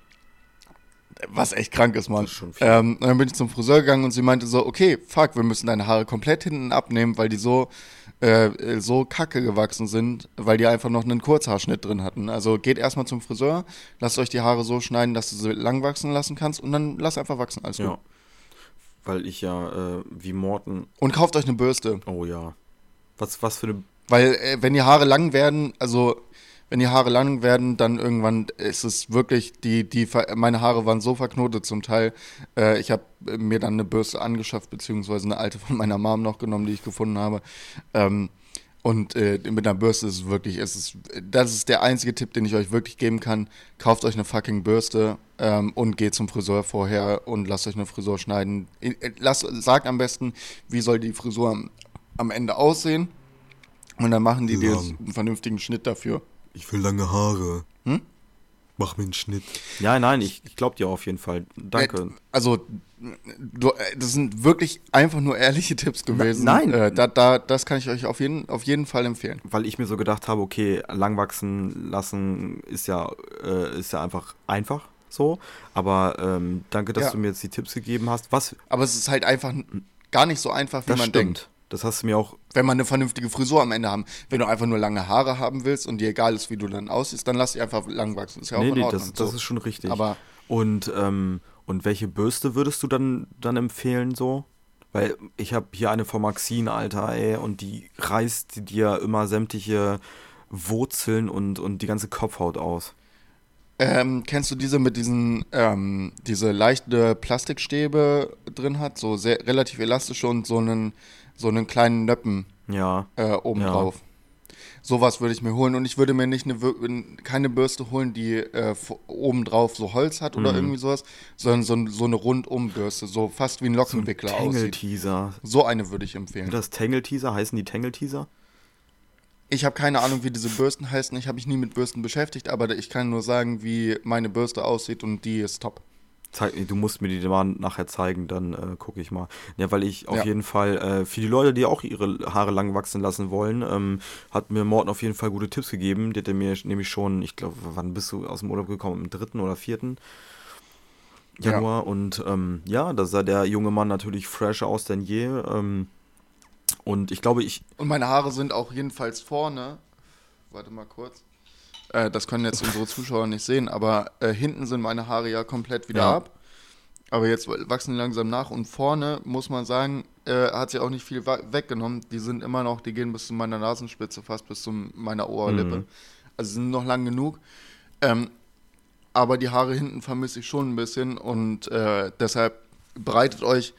was echt krank ist, Mann. Das ist schon viel. Ähm, und dann bin ich zum Friseur gegangen und sie meinte so, okay, fuck, wir müssen deine Haare komplett hinten abnehmen, weil die so, äh, so kacke gewachsen sind, weil die einfach noch einen Kurzhaarschnitt drin hatten. Also geht erstmal zum Friseur, lasst euch die Haare so schneiden, dass du sie lang wachsen lassen kannst und dann lasst einfach wachsen, alles Ja. gut. Weil ich ja, äh, wie Morten. Und kauft euch eine Bürste, Oh ja. Was, was für eine. weil äh, wenn die Haare lang werden, also wenn die Haare lang werden, dann irgendwann ist es wirklich, die, die, meine Haare waren so verknotet zum Teil. Äh, ich habe mir dann eine Bürste angeschafft, beziehungsweise eine alte von meiner Mom noch genommen, die ich gefunden habe. Ähm, und äh, mit einer Bürste ist es wirklich, es ist, das ist der einzige Tipp, den ich euch wirklich geben kann. Kauft euch eine fucking Bürste ähm, und geht zum Friseur vorher und lasst euch eine Frisur schneiden. Äh, Lasst, sagt am besten, wie soll die Frisur am, am Ende aussehen. Und dann machen die dir einen vernünftigen Schnitt dafür. Ich will lange Haare. Hm? Mach mir einen Schnitt. Ja, nein, ich, ich glaube dir auf jeden Fall. Danke. Äh, Also, du, äh, das sind wirklich einfach nur ehrliche Tipps gewesen. nein. Äh, da, da, das kann ich euch auf jeden, auf jeden Fall empfehlen. weil ich mir so gedacht habe, okay, lang wachsen lassen ist ja, äh, ist ja einfach einfach so. Aber ähm, danke, dass Ja. du mir jetzt die Tipps gegeben hast. Was? Aber es ist halt einfach gar nicht so einfach, wie Das man stimmt. denkt. Das hast du mir auch. Wenn man eine vernünftige Frisur am Ende haben. Wenn du einfach nur lange Haare haben willst und dir egal ist, wie du dann aussiehst, dann lass dich einfach lang wachsen. Ist ja auch nee, in nee, Ordnung. das, das so. ist schon richtig. Aber und, ähm, und welche Bürste würdest du dann, dann empfehlen so? Weil ich habe hier eine von Maxine, Alter, ey, und die reißt dir immer sämtliche Wurzeln und, und die ganze Kopfhaut aus. Ähm, kennst du diese mit diesen, ähm, diese leichte Plastikstäbe drin hat, so sehr relativ elastisch und so einen, so einen kleinen Nöppen Ja. äh, obendrauf. Sowas würde ich mir holen und ich würde mir nicht eine, keine Bürste holen, die äh, obendrauf so Holz hat Mhm. oder irgendwie sowas, sondern so, ein- so eine Rundumbürste, so fast wie ein Lockenwickler aussieht. Tangle-Teaser. So eine würde ich empfehlen. Das Tangle-Teaser, heißen die Tangle-Teaser? Ich habe keine Ahnung, wie diese Bürsten heißen. Ich habe mich nie mit Bürsten beschäftigt, aber ich kann nur sagen, wie meine Bürste aussieht und die ist top. Zeig, du musst mir die mal nachher zeigen, dann äh, gucke ich mal. Ja, weil ich auf Ja. jeden Fall, äh, für die Leute, die auch ihre Haare lang wachsen lassen wollen, ähm, hat mir Morten auf jeden Fall gute Tipps gegeben. Die hat er mir nämlich schon, ich glaube, wann bist du aus dem Urlaub gekommen? Am dritten oder vierten Ja. Januar. Und ähm, ja, da sah der junge Mann natürlich fresher aus denn je. Ähm, und ich glaube, ich, Und meine Haare sind auch jedenfalls vorne. Warte mal kurz. Äh, das können jetzt unsere Zuschauer nicht sehen, aber äh, hinten sind meine Haare ja komplett wieder Ja. ab. Aber jetzt wachsen die langsam nach und vorne, muss man sagen, äh, hat sie auch nicht viel weggenommen. Die sind immer noch, die gehen bis zu meiner Nasenspitze, fast bis zu meiner Oberlippe. Mhm. Also sind noch lang genug. Ähm, aber die Haare hinten vermisse ich schon ein bisschen und äh, deshalb bereitet euch,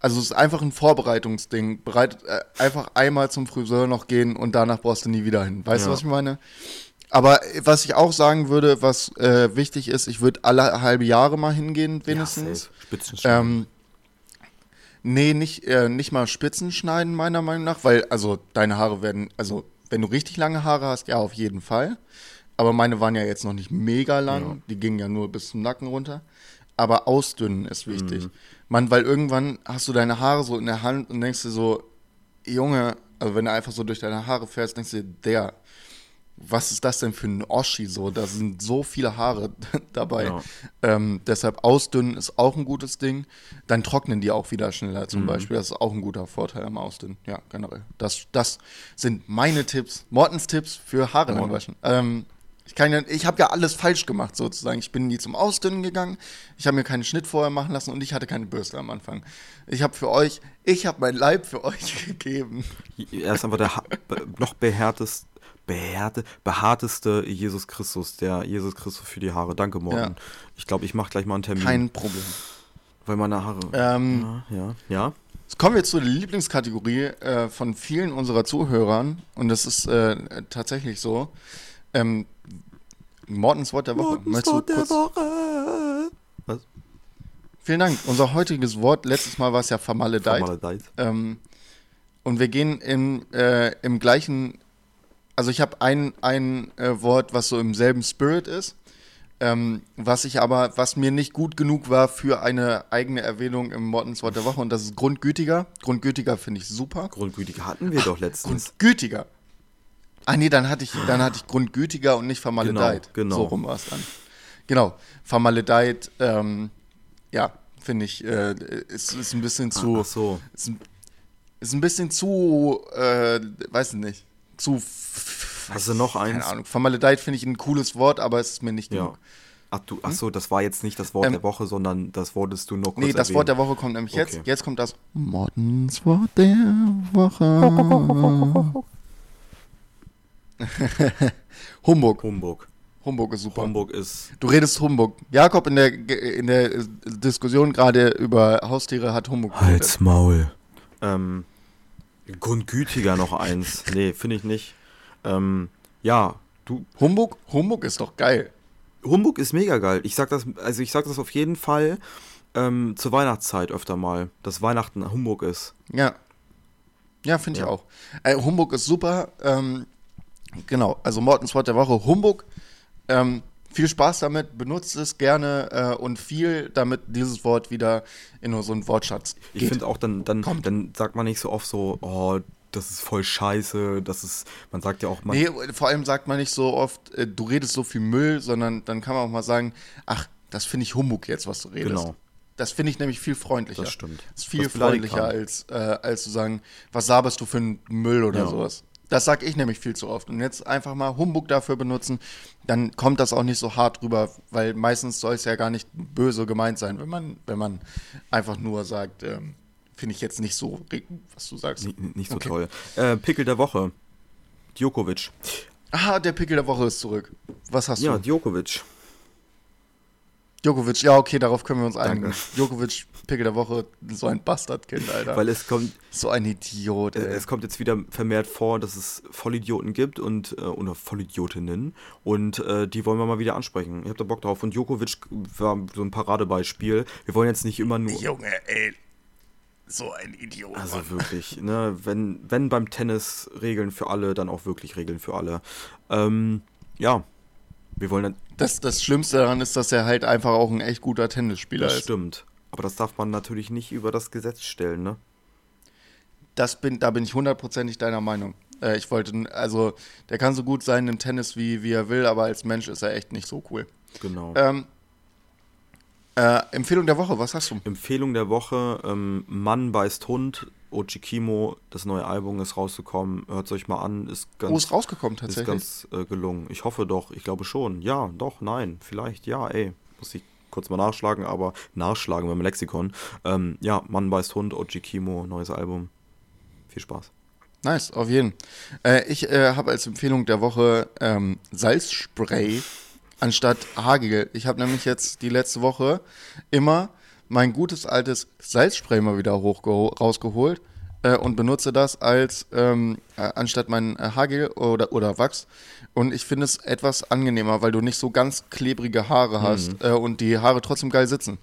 also es ist einfach ein Vorbereitungsding. Bereitet äh, einfach einmal zum Friseur noch gehen und danach brauchst du nie wieder hin. Weißt du, Ja. was ich meine? Aber äh, was ich auch sagen würde, was äh, wichtig ist, ich würde alle halbe Jahre mal hingehen, wenigstens. Ja. Ähm, nee, nicht, äh, nicht mal Spitzen schneiden, meiner Meinung nach, weil, also, deine Haare werden, also, wenn du richtig lange Haare hast, ja, auf jeden Fall. Aber meine waren ja jetzt noch nicht mega lang, Ja. die gingen ja nur bis zum Nacken runter. Aber ausdünnen ist wichtig. Mann, weil irgendwann hast du deine Haare so in der Hand und denkst dir so, Junge, also wenn du einfach so durch deine Haare fährst, denkst du dir, der, was ist das denn für ein Oschi so? Da sind so viele Haare dabei. Ja. Ähm, deshalb ausdünnen ist auch ein gutes Ding. Dann trocknen die auch wieder schneller zum Beispiel. Das ist auch ein guter Vorteil am Ausdünnen. Ja, generell. Das, das sind meine Tipps, Mortens Tipps für Haare Morten. langwaschen. Ähm, ich ja, ich habe ja alles falsch gemacht sozusagen. Ich bin nie zum Ausdünnen gegangen. Ich habe mir keinen Schnitt vorher machen lassen und ich hatte keine Bürste am Anfang. Ich habe für euch, ich habe mein Leib für euch gegeben. Er ist einfach der noch behaartest, behaarte, behaarteste Jesus Christus, der Jesus Christus für die Haare. Danke, Morten. Ja. Ich glaube, ich mache gleich mal einen Termin. Kein Problem. weil meine Haare. Ähm, ja, ja, ja. Jetzt kommen wir zur Lieblingskategorie äh, von vielen unserer Zuhörern und das ist äh, tatsächlich so. Ähm, Mortens Wort der Woche. Möchtest du kurz, Woche. Was? Vielen Dank. Unser heutiges Wort, letztes Mal war es ja vermaledeit. Vermaledeit. Ähm, und wir gehen im, äh, im gleichen, also ich habe ein, ein äh, Wort, was so im selben Spirit ist, ähm, was ich aber, was mir nicht gut genug war für eine eigene Erwähnung im Mortens Wort der Woche und das ist Grundgütiger. Grundgütiger finde ich super. Grundgütige hatten wir doch letztens. Grundgütiger. Ah nee, dann hatte ich, dann hatte ich Grundgütiger und nicht vermaledeit. Genau, genau. So rum war es dann. Genau, vermaledeit, ähm, ja, finde ich, äh, ist, ist ein bisschen zu, Ach so. ist, ein- ist ein bisschen zu, äh, weiß ich nicht, zu. Hast du noch Keine eins? Ahnung. Vermaledeit finde ich ein cooles Wort, aber es ist mir nicht Ja. genug. Ach, du, ach so, das war jetzt nicht das Wort Ähm, der Woche, sondern das wolltest du nur kurz Nee, das erwähnen. Wort der Woche kommt nämlich jetzt. Okay. Jetzt kommt das Mortens Wort der Woche. Humbug. Humbug. Humbug ist super. Humbug ist. Du redest Humbug. Jakob in der, in der Diskussion gerade über Haustiere hat Humbug geredet. Maul. Ähm, Grundgütiger noch eins. Nee, finde ich nicht. Ähm, ja, du. Humbug? Humbug ist doch geil. Humbug ist mega geil. Ich sag das, also ich sag das auf jeden Fall ähm, zur Weihnachtszeit öfter mal, dass Weihnachten Humbug ist. Ja. Ja, finde ich Ja. auch. Äh, Humbug ist super. Ähm, genau, also Mortens Wort der Woche. Humbug. Ähm, viel Spaß damit, benutzt es gerne äh, und viel, damit dieses Wort wieder in so einen Wortschatz Ich geht. finde auch, dann, dann, Kommt. dann sagt man nicht so oft so, oh, das ist voll scheiße, das ist, man sagt ja auch, man, Nee, vor allem sagt man nicht so oft, äh, du redest so viel Müll, sondern dann kann man auch mal sagen, ach, das finde ich Humbug jetzt, was du redest. Genau. Das finde ich nämlich viel freundlicher. Das stimmt. Das ist viel Das freundlicher, als, äh, als zu sagen, was saberst du für einen Müll oder Ja. sowas. Das sag ich nämlich viel zu oft. Und jetzt einfach mal Humbug dafür benutzen, dann kommt das auch nicht so hart rüber, weil meistens soll es ja gar nicht böse gemeint sein, wenn man, wenn man einfach nur sagt, ähm, finde ich jetzt nicht so, was du sagst. nicht, nicht so Okay. toll. Äh, Pickel der Woche. Djokovic. Ah, der Pickel der Woche ist zurück. Was hast Ja, du? Djokovic. Djokovic, ja, okay, darauf können wir uns einigen. Danke. Djokovic, Pickel der Woche, so ein Bastardkind, Alter. Weil es kommt, so ein Idiot, ey. es kommt jetzt wieder vermehrt vor, dass es Vollidioten gibt und äh, oder Vollidiotinnen und äh, die wollen wir mal wieder ansprechen. Ich habe da Bock drauf. Und Djokovic war so ein Paradebeispiel. Wir wollen jetzt nicht immer nur. Junge, ey. So ein Idiot. Also wirklich, ne, wenn, wenn beim Tennis Regeln für alle, dann auch wirklich Regeln für alle. Ähm, ja, wir wollen Das, das Schlimmste daran ist, dass er halt einfach auch ein echt guter Tennisspieler das ist. stimmt. Aber das darf man natürlich nicht über das Gesetz stellen, ne? Das bin, da bin ich hundertprozentig deiner Meinung. Äh, ich wollte, also, der kann so gut sein im Tennis, wie, wie er will, aber als Mensch ist er echt nicht so cool. Genau. Ähm, äh, Empfehlung der Woche, was hast du? Empfehlung der Woche: ähm, Mann beißt Hund. Ochikimo, das neue Album ist rausgekommen. Hört es euch mal an. Ist ganz, Wo ist rausgekommen ist tatsächlich? ganz äh, gelungen. Ich hoffe doch. Ich glaube schon. Ja, doch, nein. Vielleicht, ja, ey. Muss ich kurz mal nachschlagen, aber nachschlagen beim Lexikon. Ähm, ja, Mann beißt Hund. Ochikimo, neues Album. Viel Spaß. Nice, auf jeden. Äh, ich äh, habe als Empfehlung der Woche ähm, Salzspray anstatt Haargel. Ich habe nämlich jetzt die letzte Woche immer mein gutes altes Salzspray mal wieder rausgeholt äh, und benutze das als ähm, äh, anstatt mein äh, Haargel oder, oder Wachs. Und ich finde es etwas angenehmer, weil du nicht so ganz klebrige Haare hast äh, und die Haare trotzdem geil sitzen.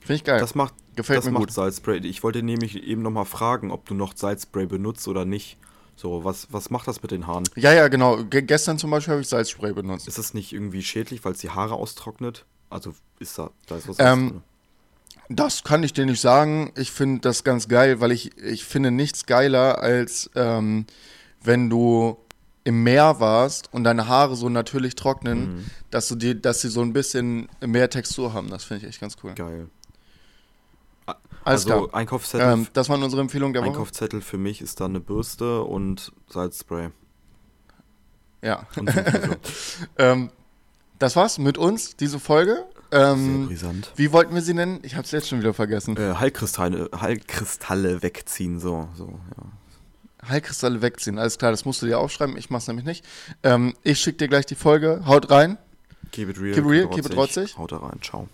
Finde ich geil. Das macht, Gefällt das mir macht gut. Salzspray. Ich wollte nämlich eben nochmal fragen, ob du noch Salzspray benutzt oder nicht. So, was, was macht das mit den Haaren? ja, ja, genau. Ge gestern zum Beispiel habe ich Salzspray benutzt. Ist das nicht irgendwie schädlich, weil es die Haare austrocknet? Also ist da, da ist was Ähm? Das kann ich dir nicht sagen. Ich finde das ganz geil, weil ich, ich finde nichts geiler, als ähm, wenn du im Meer warst und deine Haare so natürlich trocknen, Mhm. dass, du die, dass sie so ein bisschen mehr Textur haben. Das finde ich echt ganz cool. Geil. Alles also klar. Einkaufszettel, Ähm, das waren unsere Empfehlungen der Woche. Einkaufszettel für mich ist da eine Bürste und Salzspray. Ja. Und ähm, das war's mit uns, diese Folge. Sehr Ähm, brisant. wie wollten wir sie nennen? Ich habe es jetzt schon wieder vergessen. Äh, Heilkristalle, Heilkristalle wegziehen, so. so ja. Heilkristalle wegziehen. Alles klar, das musst du dir aufschreiben. Ich mach's nämlich nicht. Ähm, ich schicke dir gleich die Folge. Haut rein. Keep it real. Keep it real, keep it rotzig. Haut da rein, ciao.